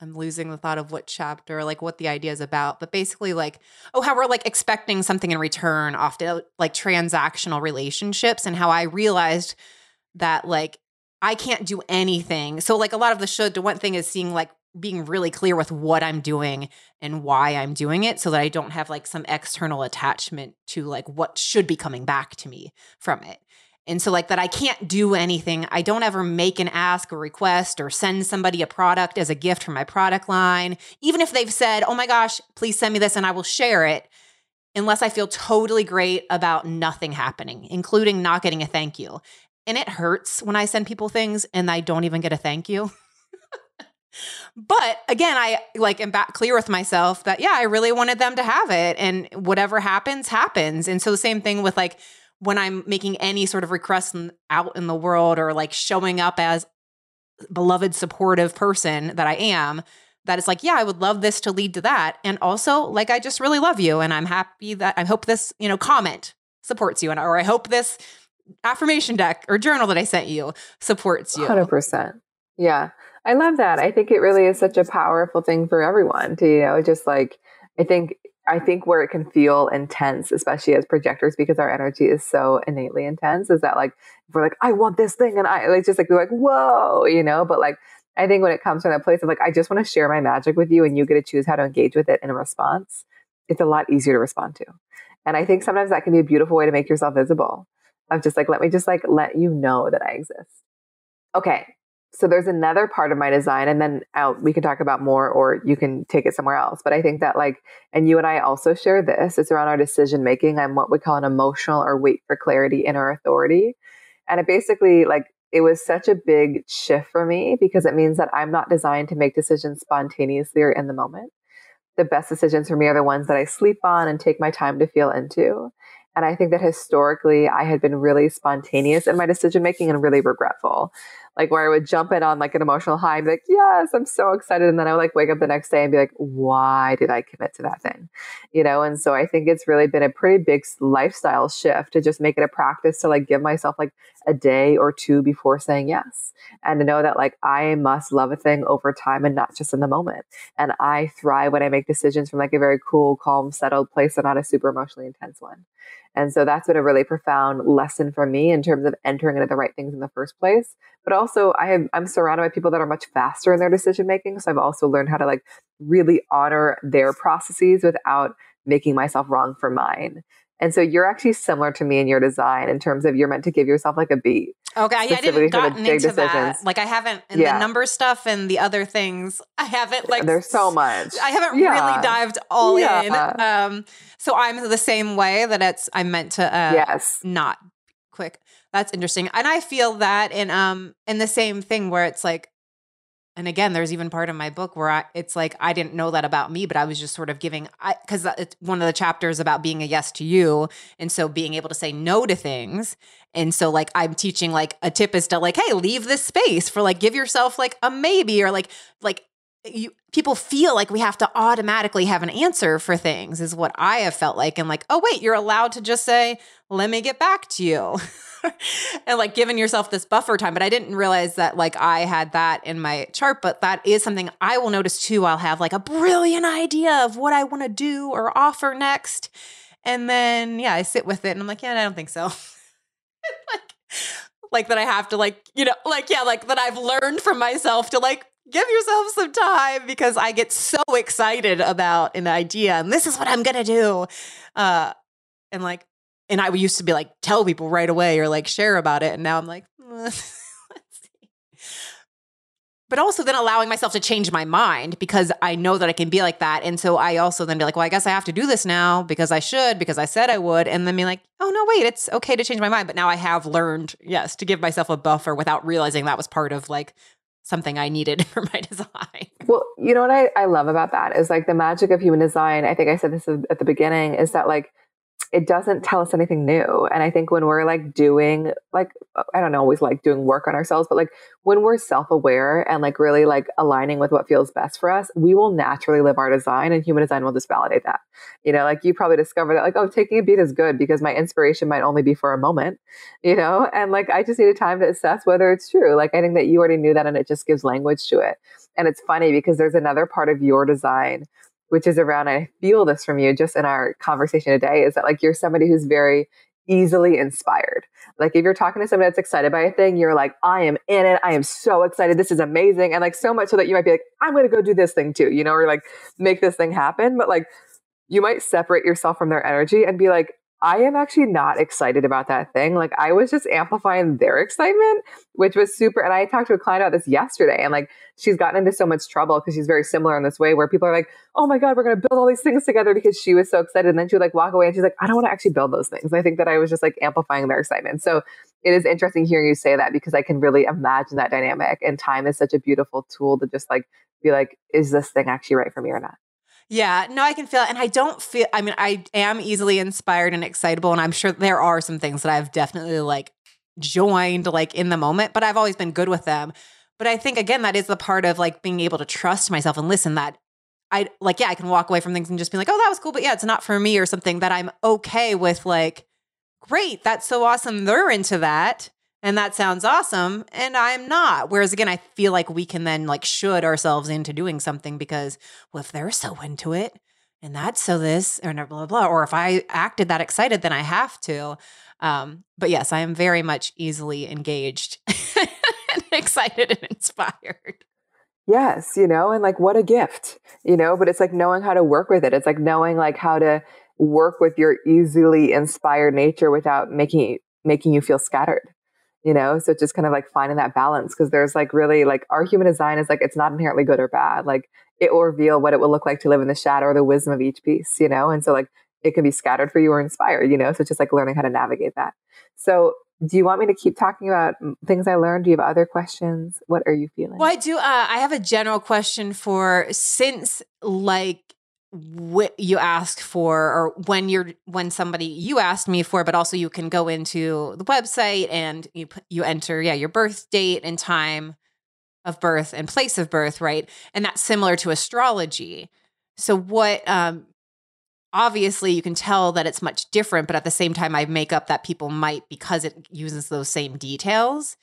i'm losing the thought of what chapter like what the idea is about but basically like oh how we're like expecting something in return often like transactional relationships and how i realized that like i can't do anything so like a lot of the should the one thing is seeing like being really clear with what I'm doing and why I'm doing it so that I don't have like some external attachment to like what should be coming back to me from it. And so, like, that I can't do anything. I don't ever make an ask or request or send somebody a product as a gift from my product line, even if they've said, oh my gosh, please send me this and I will share it, unless I feel totally great about nothing happening, including not getting a thank you. And it hurts when I send people things and I don't even get a thank you. But again, I like am back clear with myself that yeah, I really wanted them to have it and whatever happens happens. And so the same thing with like when I'm making any sort of request out in the world or like showing up as beloved supportive person that I am, that it's like, yeah, I would love this to lead to that. And also, like, I just really love you. And I'm happy that I hope this, you know, comment supports you. And, or I hope this affirmation deck or journal that I sent you supports you. 100%. Yeah. I love that. I think it really is such a powerful thing for everyone to, you know, just like, I think, I think where it can feel intense, especially as projectors, because our energy is so innately intense, is that like, we're like, I want this thing. And I like, just like, we're like, whoa, you know, but like, I think when it comes from that place of like, I just want to share my magic with you and you get to choose how to engage with it in a response it's a lot easier to respond to. And I think sometimes that can be a beautiful way to make yourself visible of just like, let me just like let you know that I exist. Okay. So there's another part of my design, and then I'll, we can talk about more, or you can take it somewhere else. But I think that like, and you and I also share this. It's around our decision making. I'm what we call an emotional or wait for clarity inner authority, and it basically like it was such a big shift for me because it means that I'm not designed to make decisions spontaneously or in the moment. The best decisions for me are the ones that I sleep on and take my time to feel into. And I think that historically I had been really spontaneous in my decision making and really regretful like where I would jump in on like an emotional high and be like, yes, I'm so excited. And then I would like wake up the next day and be like, why did I commit to that thing? You know? And so I think it's really been a pretty big lifestyle shift to just make it a practice to like give myself like a day or two before saying yes. And to know that like I must love a thing over time and not just in the moment. And I thrive when I make decisions from like a very cool, calm, settled place and not a super emotionally intense one. And so that's been a really profound lesson for me in terms of entering into the right things in the first place. But also I have, I'm surrounded by people that are much faster in their decision making. So I've also learned how to like really honor their processes without making myself wrong for mine. And so you're actually similar to me in your design in terms of you're meant to give yourself like a beat. Okay, I didn't gotten into decisions. that. Like I haven't in yeah. the number stuff and the other things. I haven't like there's so much. I haven't yeah. really dived all yeah. in. Um, so I'm the same way that it's I'm meant to. Uh, yes. Not quick. That's interesting, and I feel that in um in the same thing where it's like and again there's even part of my book where I, it's like i didn't know that about me but i was just sort of giving I because it's one of the chapters about being a yes to you. And so being able to say no to things. And so like i'm teaching like a tip is to like hey leave this space for like give yourself like a maybe or like like you people feel like we have to automatically have an answer for things is what i have felt like and like oh wait you're allowed to just say let me get back to you and like giving yourself this buffer time. But I didn't realize that like I had that in my chart. But that is something I will notice too. I'll have like a brilliant idea of what I want to do or offer next. And then, yeah, I sit with it and I'm like, yeah, I don't think so. like, like that I have to like, you know, like, yeah, like that I've learned from myself to like give yourself some time because I get so excited about an idea and this is what I'm to do. Uh, and like, and I used to be like tell people right away or like share about it, and now I'm like, let's see. But also then allowing myself to change my mind because I know that I can be like that, and so I also then be like, well, I guess I have to do this now because I should because I said I would, and then be like, oh no, wait, it's okay to change my mind. But now I have learned, yes, to give myself a buffer without realizing that was part of like something I needed for my design. Well, you know what I, I love about that is like the magic of human design. I think I said this at the beginning is that like it doesn't tell us anything new. And I think when we're like doing, like, I don't always like doing work on ourselves, but like when we're self aware and like really like aligning with what feels best for us, we will naturally live our design and human design will just validate that. You know, like you probably discover that, like, oh, taking a beat is good because my inspiration might only be for a moment, you know? And like I just needed time to assess whether it's true. Like I think that you already knew that and it just gives language to it. And it's funny because there's another part of your design which is around, I feel this from you just in our conversation today, is that like you're somebody who's very easily inspired. Like if you're talking to somebody that's excited by a thing, you're like, I am in it. I am so excited. This is amazing. And like so much so that you might be like, I'm going to go do this thing too, you know, or like make this thing happen. But like you might separate yourself from their energy and be like, I am actually not excited about that thing. Like I was just amplifying their excitement, which was super. And I talked to a client about this yesterday and like she's gotten into so much trouble because she's very similar in this way where people are like, oh my God, we're going to build all these things together because she was so excited. And then she would like walk away and she's like, I don't want to actually build those things. I think that I was just like amplifying their excitement. So it is interesting hearing you say that because I can really imagine that dynamic. And time is such a beautiful tool to just like be like, is this thing actually right for me or not? Yeah, no, I can feel it. And I don't feel, I mean, I am easily inspired and excitable. And I'm sure there are some things that I've definitely like joined like in the moment, but I've always been good with them. But I think, again, that is the part of like being able to trust myself and listen that I like, yeah, I can walk away from things and just be like, oh, that was cool. But yeah, it's not for me or something that I'm okay with, like, great, that's so awesome. They're into that and that sounds awesome and i'm not whereas again i feel like we can then like should ourselves into doing something because well if they're so into it and that's so this or blah blah blah or if i acted that excited then i have to um but yes i am very much easily engaged and excited and inspired Yes, you know, and like what a gift, you know, but it's like knowing how to work with it. It's like knowing like how to work with your easily inspired nature without making making you feel scattered. You know, so just kind of like finding that balance because there's like really like our human design is like it's not inherently good or bad. Like it will reveal what it will look like to live in the shadow or the wisdom of each piece, you know? And so like it can be scattered for you or inspired, you know? So just like learning how to navigate that. So do you want me to keep talking about things I learned? Do you have other questions? What are you feeling? Well, I do. Uh, I have a general question for since like what you ask for or when you're when somebody you asked me for but also you can go into the website and you you enter yeah your birth date and time of birth and place of birth right? And that's similar to astrology. So what um obviously you can tell that it's much different but at the same time i make up that people might because it uses those same details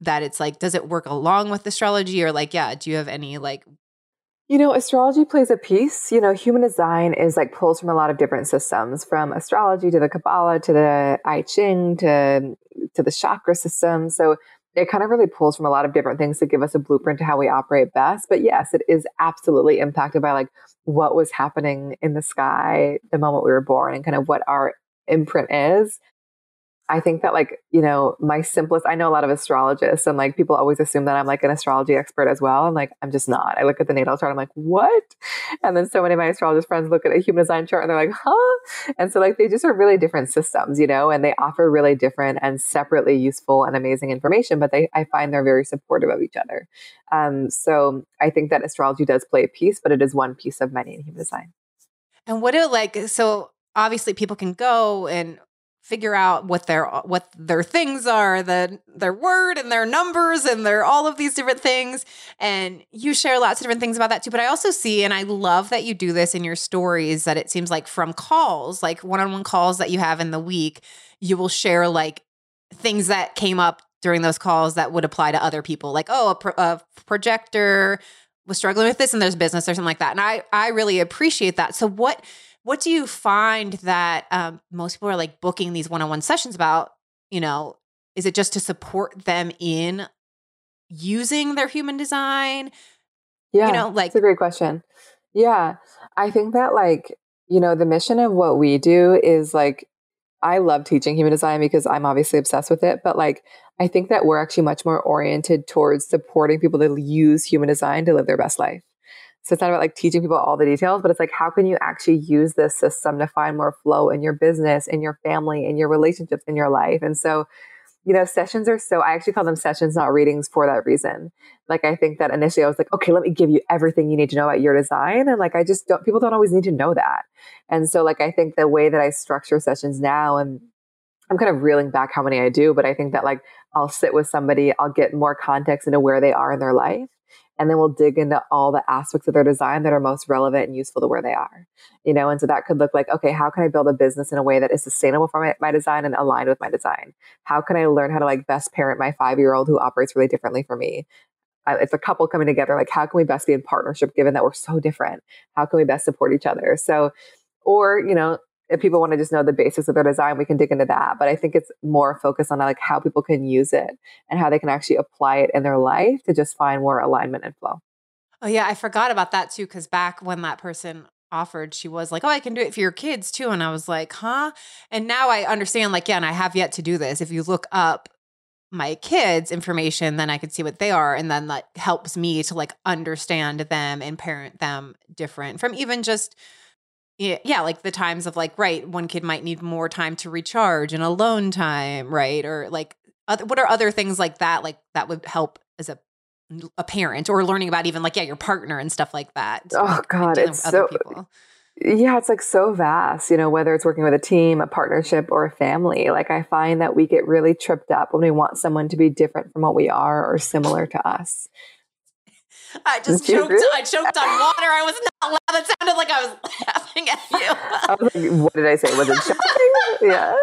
that it's like does it work along with astrology? Or like yeah do you have any like you know astrology plays a piece you know human design is like pulls from a lot of different systems from astrology to the kabbalah to the i ching to to the chakra system so it kind of really pulls from a lot of different things to give us a blueprint to how we operate best. But yes, it is absolutely impacted by like what was happening in the sky the moment we were born and kind of what our imprint is. I think that like, you know, my simplest, I know a lot of astrologists and like people always assume that I'm like an astrology expert as well. I'm like, I'm just not. I look at the natal chart, I'm like, what? And then so many of my astrologist friends look at a human design chart and they're like, huh? And so like they just are really different systems, you know, and they offer really different and separately useful and amazing information, but they, I find they're very supportive of each other. Um, so I think that astrology does play a piece, but it is one piece of many in human design. And what do like, so obviously people can go and figure out what their what their things are the their word and their numbers and their all of these different things. And you share lots of different things about that too. But i also see and i love that you do this in your stories that it seems like from calls like one-on-one calls that you have in the week you will share like things that came up during those calls that would apply to other people. Like oh a, pro- a projector was struggling with this and there's business or something like that. And i i really appreciate that. So what what do you find that um, most people are like booking these one-on-one sessions about? You know, is it just to support them in using their human design? Yeah, you know, like it's a great question. Yeah, I think that like you know the mission of what we do is like I love teaching human design because I'm obviously obsessed with it, but like I think that we're actually much more oriented towards supporting people to use human design to live their best life. So it's not about like teaching people all the details, but it's like, how can you actually use this system to find more flow in your business, in your family, in your relationships, in your life? And so, you know, sessions are so, I actually call them sessions, not readings for that reason. Like, I think that initially I was like, okay, let me give you everything you need to know about your design. And like, I just don't, people don't always need to know that. And so, like, I think the way that I structure sessions now and I'm kind of reeling back how many I do, but I think that like I'll sit with somebody, I'll get more context into where they are in their life and then we'll dig into all the aspects of their design that are most relevant and useful to where they are you know? And so that could look like okay how can i build a business in a way that is sustainable for my, my design and aligned with my design? How can i learn how to like best parent my five year old who operates really differently for me? It's a couple coming together like how can we best be in partnership given that we're so different? How can we best support each other? So or you know if people want to just know the basics of their design, we can dig into that. But I think it's more focused on like how people can use it and how they can actually apply it in their life to just find more alignment and flow. Oh yeah, I forgot about that too. Cause back when that person offered, she was like, Oh, I can do it for your kids too. And I was like, huh? And now I understand, like, yeah, and I have yet to do this. If you look up my kids' information, then I can see what they are. And then that helps me to like understand them and parent them different from even just yeah, yeah, like the times of like, right, one kid might need more time to recharge and alone time, right? Or like, other, what are other things like that, like that would help as a a parent or learning about even like yeah your partner and stuff like that. Oh like, God, it's so people. yeah, it's like so vast. You know, whether it's working with a team, a partnership, or a family. Like I find that we get really tripped up when we want someone to be different from what we are or similar to us. I just choked. I choked on water. I was not loud. It sounded like I was laughing at you. I was like, what did I say? Was it shocking? yeah.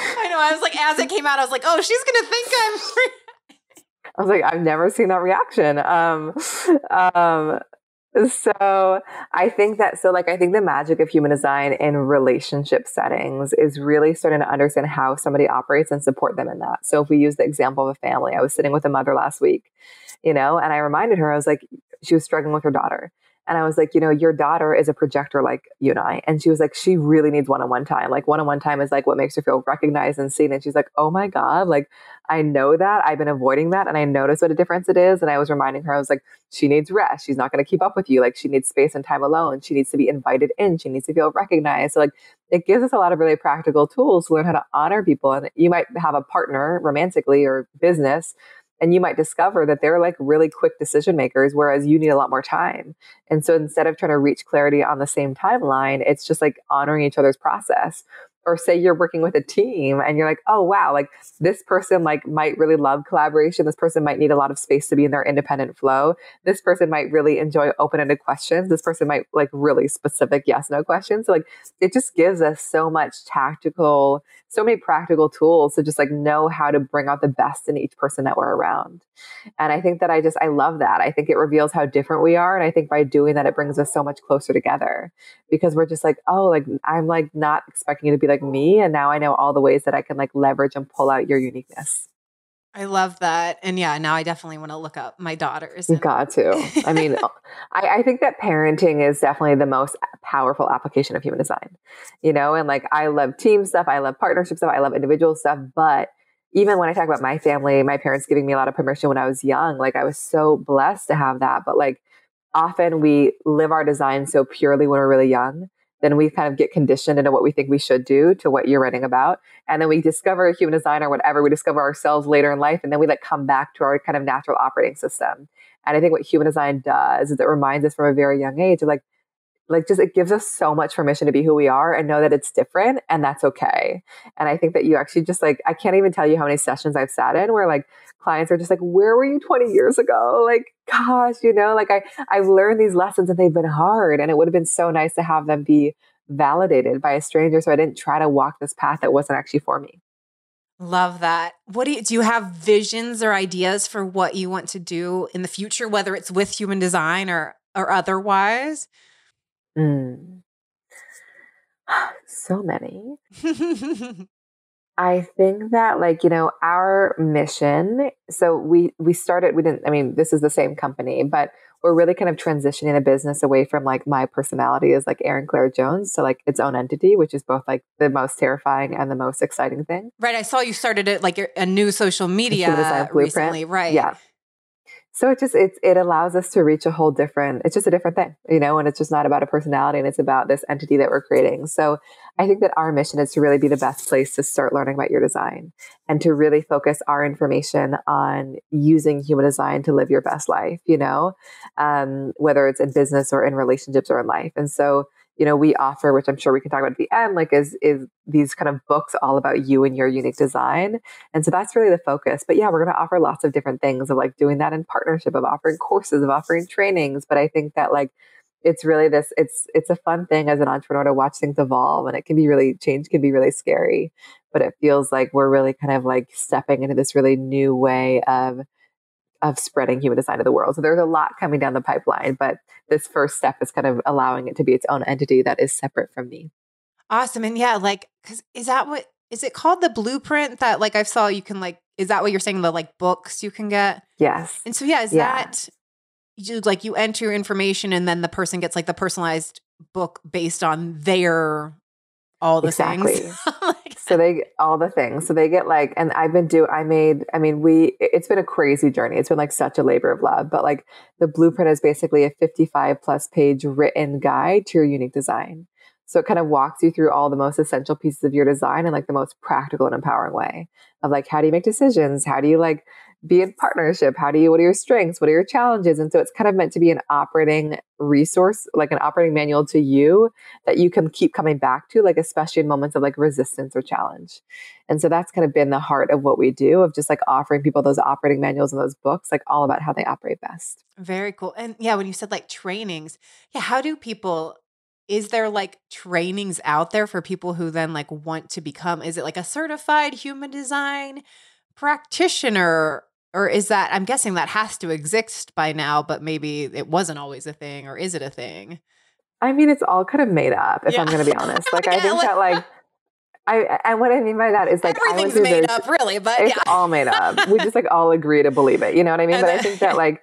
I know. I was like, as it came out, I was like, oh, she's gonna think I'm. I was like, I've never seen that reaction. Um, um, so I think that so like I think the magic of human design in relationship settings is really starting to understand how somebody operates and support them in that. So if we use the example of a family, I was sitting with a mother last week you know? And I reminded her, I was like, she was struggling with her daughter. And I was like, you know, your daughter is a projector like you and I. And she was like, she really needs one on one time. Like, one on one time is like what makes her feel recognized and seen. And she's like, oh my God, like, I know that. I've been avoiding that. And I notice what a difference it is. And I was reminding her, I was like, she needs rest. She's not going to keep up with you. Like, she needs space and time alone. She needs to be invited in. She needs to feel recognized. So, like, it gives us a lot of really practical tools to learn how to honor people. And you might have a partner romantically or business and you might discover that they're like really quick decision makers whereas you need a lot more time. And so instead of trying to reach clarity on the same timeline it's just like honoring each other's process or say you're working with a team and you're like, oh wow, like this person like might really love collaboration. This person might need a lot of space to be in their independent flow. This person might really enjoy open-ended questions. This person might like really specific yes, no questions. So like it just gives us so much tactical, so many practical tools to just like know how to bring out the best in each person that we're around. And I think that I just I love that. I think it reveals how different we are. And I think by doing that, it brings us so much closer together because we're just like, oh, like I'm like not expecting you to be like like me. And now I know all the ways that I can like leverage and pull out your uniqueness. I love that. And yeah, now I definitely want to look up my daughters. You got to. I mean, I, I, think that parenting is definitely the most powerful application of human design, you know, and like I love team stuff, I love partnership stuff, I love individual stuff. But even when I talk about my family, my parents giving me a lot of permission when I was young, like I was so blessed to have that. But like often we live our design so purely when we're really young then we kind of get conditioned into what we think we should do to what you're writing about. And then we discover human design or whatever, we discover ourselves later in life, and then we like come back to our kind of natural operating system. And I think what human design does is it reminds us from a very young age of like, like just it gives us so much permission to be who we are and know that it's different and that's okay. And I think that you actually just like I can't even tell you how many sessions I've sat in where like clients are just like, where were you 20 years ago? Like, gosh, you know, like I I've learned these lessons and they've been hard. And it would have been so nice to have them be validated by a stranger. So I didn't try to walk this path that wasn't actually for me. Love that. What do you do you have visions or ideas for what you want to do in the future, whether it's with human design or or otherwise? Mm. So many. I think that like, you know, our mission, so we we started we didn't I mean, this is the same company, but we're really kind of transitioning the business away from like my personality as like Erin Claire Jones to like its own entity, which is both like the most terrifying and the most exciting thing. Right. I saw you started it like a new social media recently. Right. Yeah so it just it it allows us to reach a whole different it's just a different thing you know and it's just not about a personality and it's about this entity that we're creating. So i think that our mission is to really be the best place to start learning about your design and to really focus our information on using human design to live your best life you know um, whether it's in business or in relationships or in life. And so you know we offer which i'm sure we can talk about at the end like is is these kind of books all about you and your unique design. And so that's really the focus. But yeah we're going to offer lots of different things of like doing that in partnership of offering courses of offering trainings. But i think that like it's really this it's it's a fun thing as an entrepreneur to watch things evolve and it can be really change can be really scary. But it feels like we're really kind of like stepping into this really new way of of spreading human design to the world. So there's a lot coming down the pipeline, but this first step is kind of allowing it to be its own entity that is separate from me. Awesome. And yeah, like, cause is that what, is it called the blueprint that like I saw you can like, is that what you're saying? The like books you can get? Yes. And so, yeah, is yeah. that you like you enter your information and then the person gets like the personalized book based on their all the exactly. things. So they all the things. So they get like, and I've been do. I made. I mean, we. It's been a crazy journey. It's been like such a labor of love. But like the blueprint is basically a fifty-five plus page written guide to your unique design. So it kind of walks you through all the most essential pieces of your design in like the most practical and empowering way of like how do you make decisions? How do you like be in partnership? How do you, what are your strengths? What are your challenges? And so it's kind of meant to be an operating resource, like an operating manual to you that you can keep coming back to, like, especially in moments of like resistance or challenge. And so that's kind of been the heart of what we do of just like offering people those operating manuals and those books, like all about how they operate best. Very cool. And yeah, when you said like trainings, yeah, how do people is there like trainings out there for people who then like want to become is it like a certified human design practitioner or is that i'm guessing that has to exist by now but maybe it wasn't always a thing or is it a thing i mean it's all kind of made up if yeah. i'm going to be honest like i think that like I and what I mean by that is like everything's made up, really, but it's yeah. all made up. we just like all agree to believe it. You know what I mean? but I think that like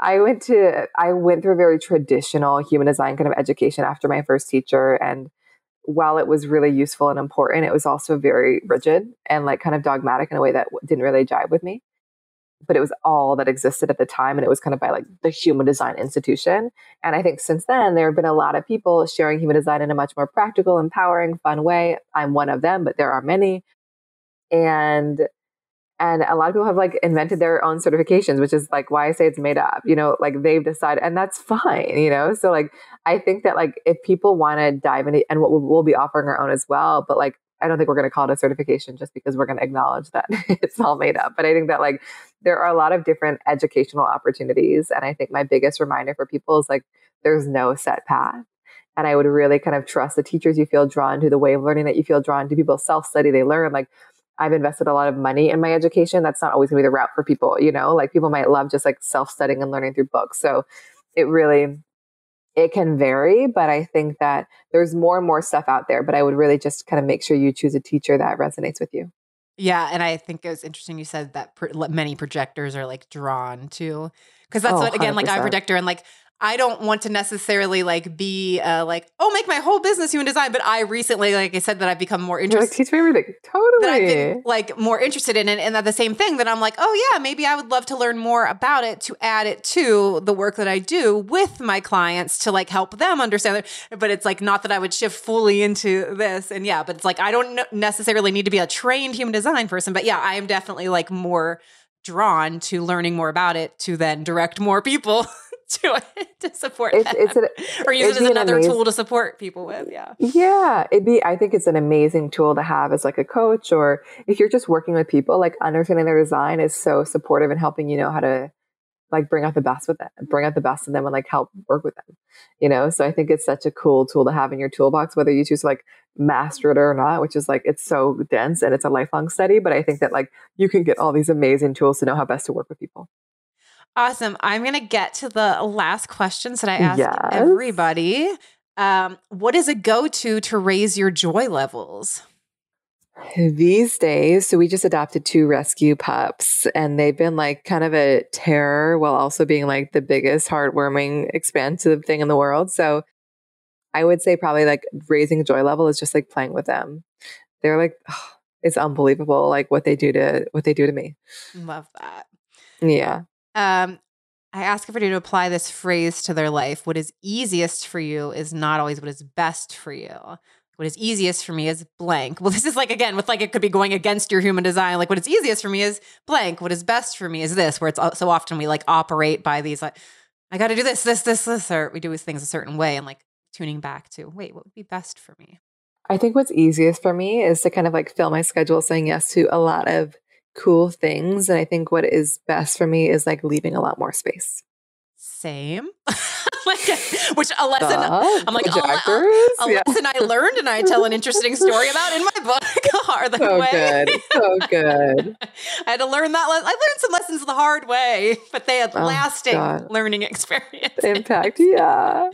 I went to I went through a very traditional human design kind of education after my first teacher, and while it was really useful and important, it was also very rigid and like kind of dogmatic in a way that didn't really jive with me but it was all that existed at the time and it was kind of by like the human design institution. And i think since then there have been a lot of people sharing human design in a much more practical empowering fun way. I'm one of them but there are many. And and a lot of people have like invented their own certifications which is like why i say it's made up you know like they've decided and that's fine you know? So like i think that like if people want to dive into and we'll, we'll be offering our own as well but like I don't think we're going to call it a certification just because we're going to acknowledge that it's all made up. But I think that like there are a lot of different educational opportunities. And I think my biggest reminder for people is like there's no set path. And I would really kind of trust the teachers you feel drawn to, the way of learning that you feel drawn to. People self study, they learn. Like I've invested a lot of money in my education. That's not always going to be the route for people, you know, like people might love just like self studying and learning through books. So it really it can vary, but I think that there's more and more stuff out there. But I would really just kind of make sure you choose a teacher that resonates with you. Yeah, and I think it was interesting you said that many projectors are like drawn to because that's oh, what again 100%. like a projector and like I don't want to necessarily like be uh, like, oh, make my whole business human design. But I recently, like I said, that I've become more interested. Like, teach me everything. Totally. That I've been like more interested in it. And at the same thing that I'm like, oh yeah, maybe I would love to learn more about it to add it to the work that I do with my clients to like help them understand it. But it's like not that I would shift fully into this. And yeah, but it's like I don't necessarily need to be a trained human design person. But yeah, I am definitely like more drawn to learning more about it to then direct more people to it to support it's, it's an, or use it as another amazing, tool to support people with. Yeah. Yeah. It'd be, I think it's an amazing tool to have as like a coach or if you're just working with people, like understanding their design is so supportive in helping you know how to like bring out the best with them, bring out the best in them and like help work with them, you know? So I think it's such a cool tool to have in your toolbox, whether you choose to like master it or not, which is like, it's so dense and it's a lifelong study. But I think that like you can get all these amazing tools to know how best to work with people. Awesome. I'm going to get to the last questions that I ask yes. everybody. Um, what is a go to to raise your joy levels? These days, so we just adopted two rescue pups, and they've been like kind of a terror while also being like the biggest, heartwarming, expansive thing in the world. So I would say probably like raising joy level is just like playing with them. They're like, oh, it's unbelievable, like what they do to what they do to me. Love that. Yeah. Um, I ask everybody to apply this phrase to their life. What is easiest for you is not always what is best for you. What is easiest for me is blank. Well, this is like, again, with like it could be going against your human design. Like, what is easiest for me is blank. What is best for me is this, where it's so often we like operate by these, like, I got to do this, this, this, this, or we do these things a certain way and like tuning back to, wait, what would be best for me? I think what's easiest for me is to kind of like fill my schedule saying yes to a lot of cool things. And I think what is best for me is like leaving a lot more space. Same. like, which a lesson I'm like a, a, a yeah. lesson I learned and I tell an interesting story about in my book. the so way. good, so good. I had to learn that. Le- I learned some lessons the hard way, but they had oh, lasting God. learning experience. Impact, yeah.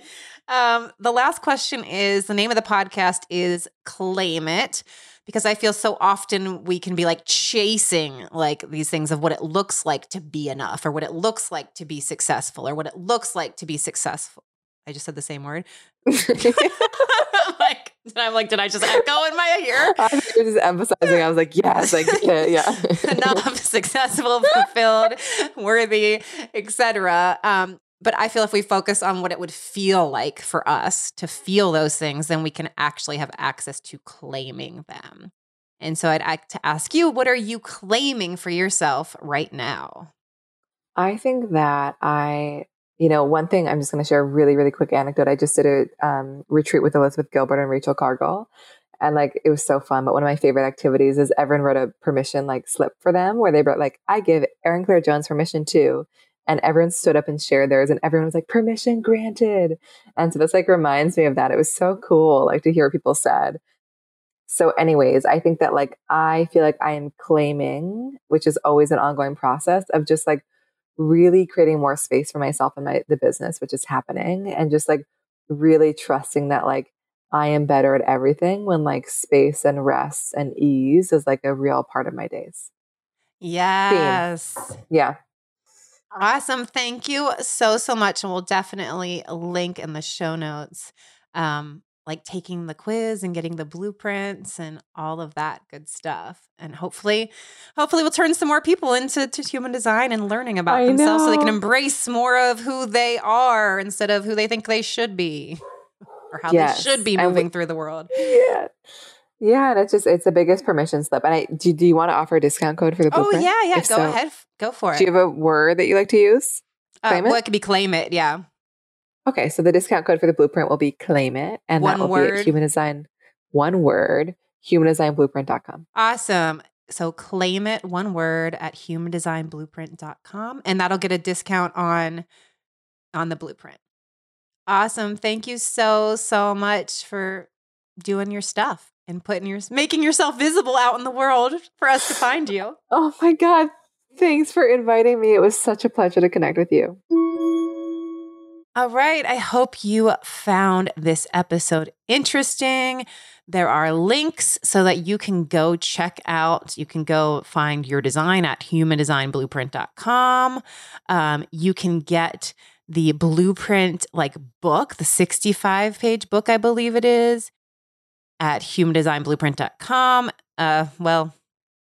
Um, the last question is the name of the podcast is Claim It because I feel so often we can be like chasing like these things of what it looks like to be enough or what it looks like to be successful or what it looks like to be successful. I just said the same word. like, I'm like, did I just echo in my ear? I was just emphasizing. I was like, yes, I get it. Yeah. Enough, successful, fulfilled, worthy, etc. Um, but I feel if we focus on what it would feel like for us to feel those things, then we can actually have access to claiming them. And so I'd like to ask you, what are you claiming for yourself right now? I think that I, you know, one thing I'm just going to share a really, really quick anecdote. I just did a um, retreat with Elizabeth Gilbert and Rachel Cargle. And like it was so fun. But one of my favorite activities is everyone wrote a permission like slip for them where they wrote like, I give Erin Claire Jones permission to and everyone stood up and shared theirs and everyone was like permission granted and so this like reminds me of that it was so cool like to hear what people said so anyways i think that like i feel like i am claiming which is always an ongoing process of just like really creating more space for myself and my the business which is happening and just like really trusting that like I am better at everything when like space and rest and ease is like a real part of my days. Yes. Theme. Yeah. Awesome. Thank you so, so much. And we'll definitely link in the show notes, um, like taking the quiz and getting the blueprints and all of that good stuff. And hopefully, hopefully we'll turn some more people into to human design and learning about I themselves so they can embrace more of who they are instead of who they think they should be or how Yes. they should be moving through the world. Yeah. Yeah, and it's just it's the biggest permission slip. And I do, do you want to offer a discount code for the Oh, blueprint? yeah, yeah. If Go so, ahead. Go for it. Do you have a word that you like to use? uh, claim it? well, it could be claim it. Yeah. Okay, so the discount code for the blueprint will be claim it, and One that will be word. at human design. One word, humandesignblueprint.com. Awesome. So claim it one word at humandesignblueprint.com and that'll get a discount on on the blueprint. Awesome. Thank you so so much for doing your stuff and putting your making yourself visible out in the world for us to find you. Oh my God. Thanks for inviting me. It was such a pleasure to connect with you. All right. I hope you found this episode interesting. There are links so that you can go check out, you can go find your design at humandesignblueprint.com. Um, you can get the blueprint like book, the 65 page book, I believe it is, at humandesignblueprint.com. Uh, well,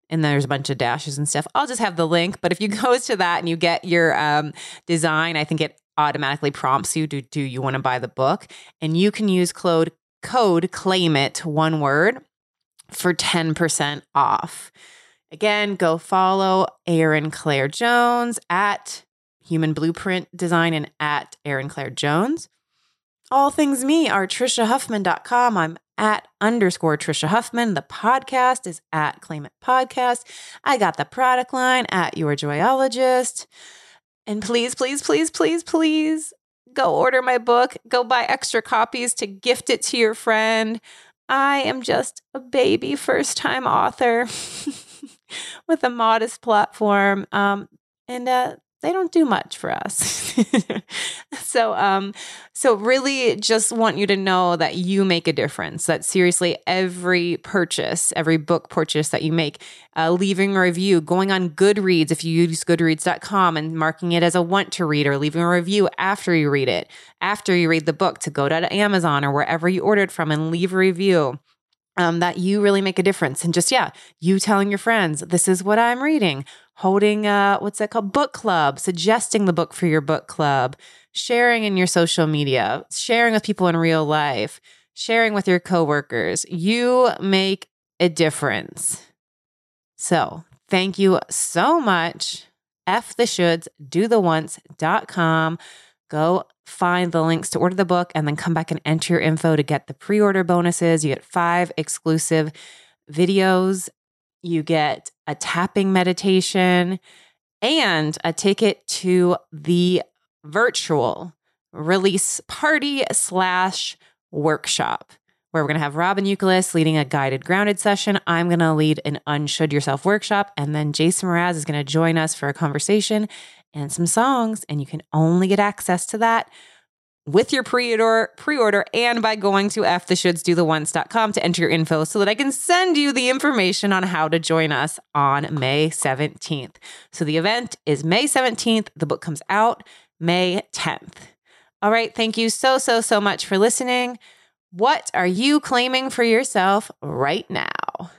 and there's a bunch of dashes and stuff. I'll just have the link. But if you go to that and you get your um, design, I think it automatically prompts you to do you want to buy the book, and you can use code code claim it one word for 10% off. Again, go follow Erin Claire Jones at Human Blueprint Design and at Erin Claire Jones. All things me are TriciaHuffman.com. I'm at underscore Tricia Huffman. The podcast is at Claim It Podcast. I got the product line at Your Joyologist. And please, please, please, please, please go order my book. Go buy extra copies to gift it to your friend. I am just a baby first time author with a modest platform. Um, and uh, they don't do much for us. so um so really just want you to know that you make a difference. That seriously every purchase, every book purchase that you make, uh, leaving a review, going on Goodreads if you use goodreads.com and marking it as a want to read or leaving a review after you read it, after you read the book to go to Amazon or wherever you ordered from and leave a review um, that you really make a difference. And just, yeah, you telling your friends, this is what I'm reading, holding, a, what's that called? Book club, suggesting the book for your book club, sharing in your social media, sharing with people in real life, sharing with your coworkers. You make a difference. So thank you so much. F the shoulds, do the wants.com. Go find the links to order the book and then come back and enter your info to get the pre order bonuses. You get five exclusive videos, you get a tapping meditation, and a ticket to the virtual release party slash workshop where we're going to have Robin Euclid leading a guided grounded session. I'm going to lead an unshould yourself workshop. And then Jason Mraz is going to join us for a conversation and some songs. And you can only get access to that with your pre-order pre-order and by going to ftheshouldsdothewants.com to enter your info so that I can send you the information on how to join us on May 17th. So the event is May 17th. The book comes out May 10th. All right, thank you so so so much for listening. What are you claiming for yourself right now?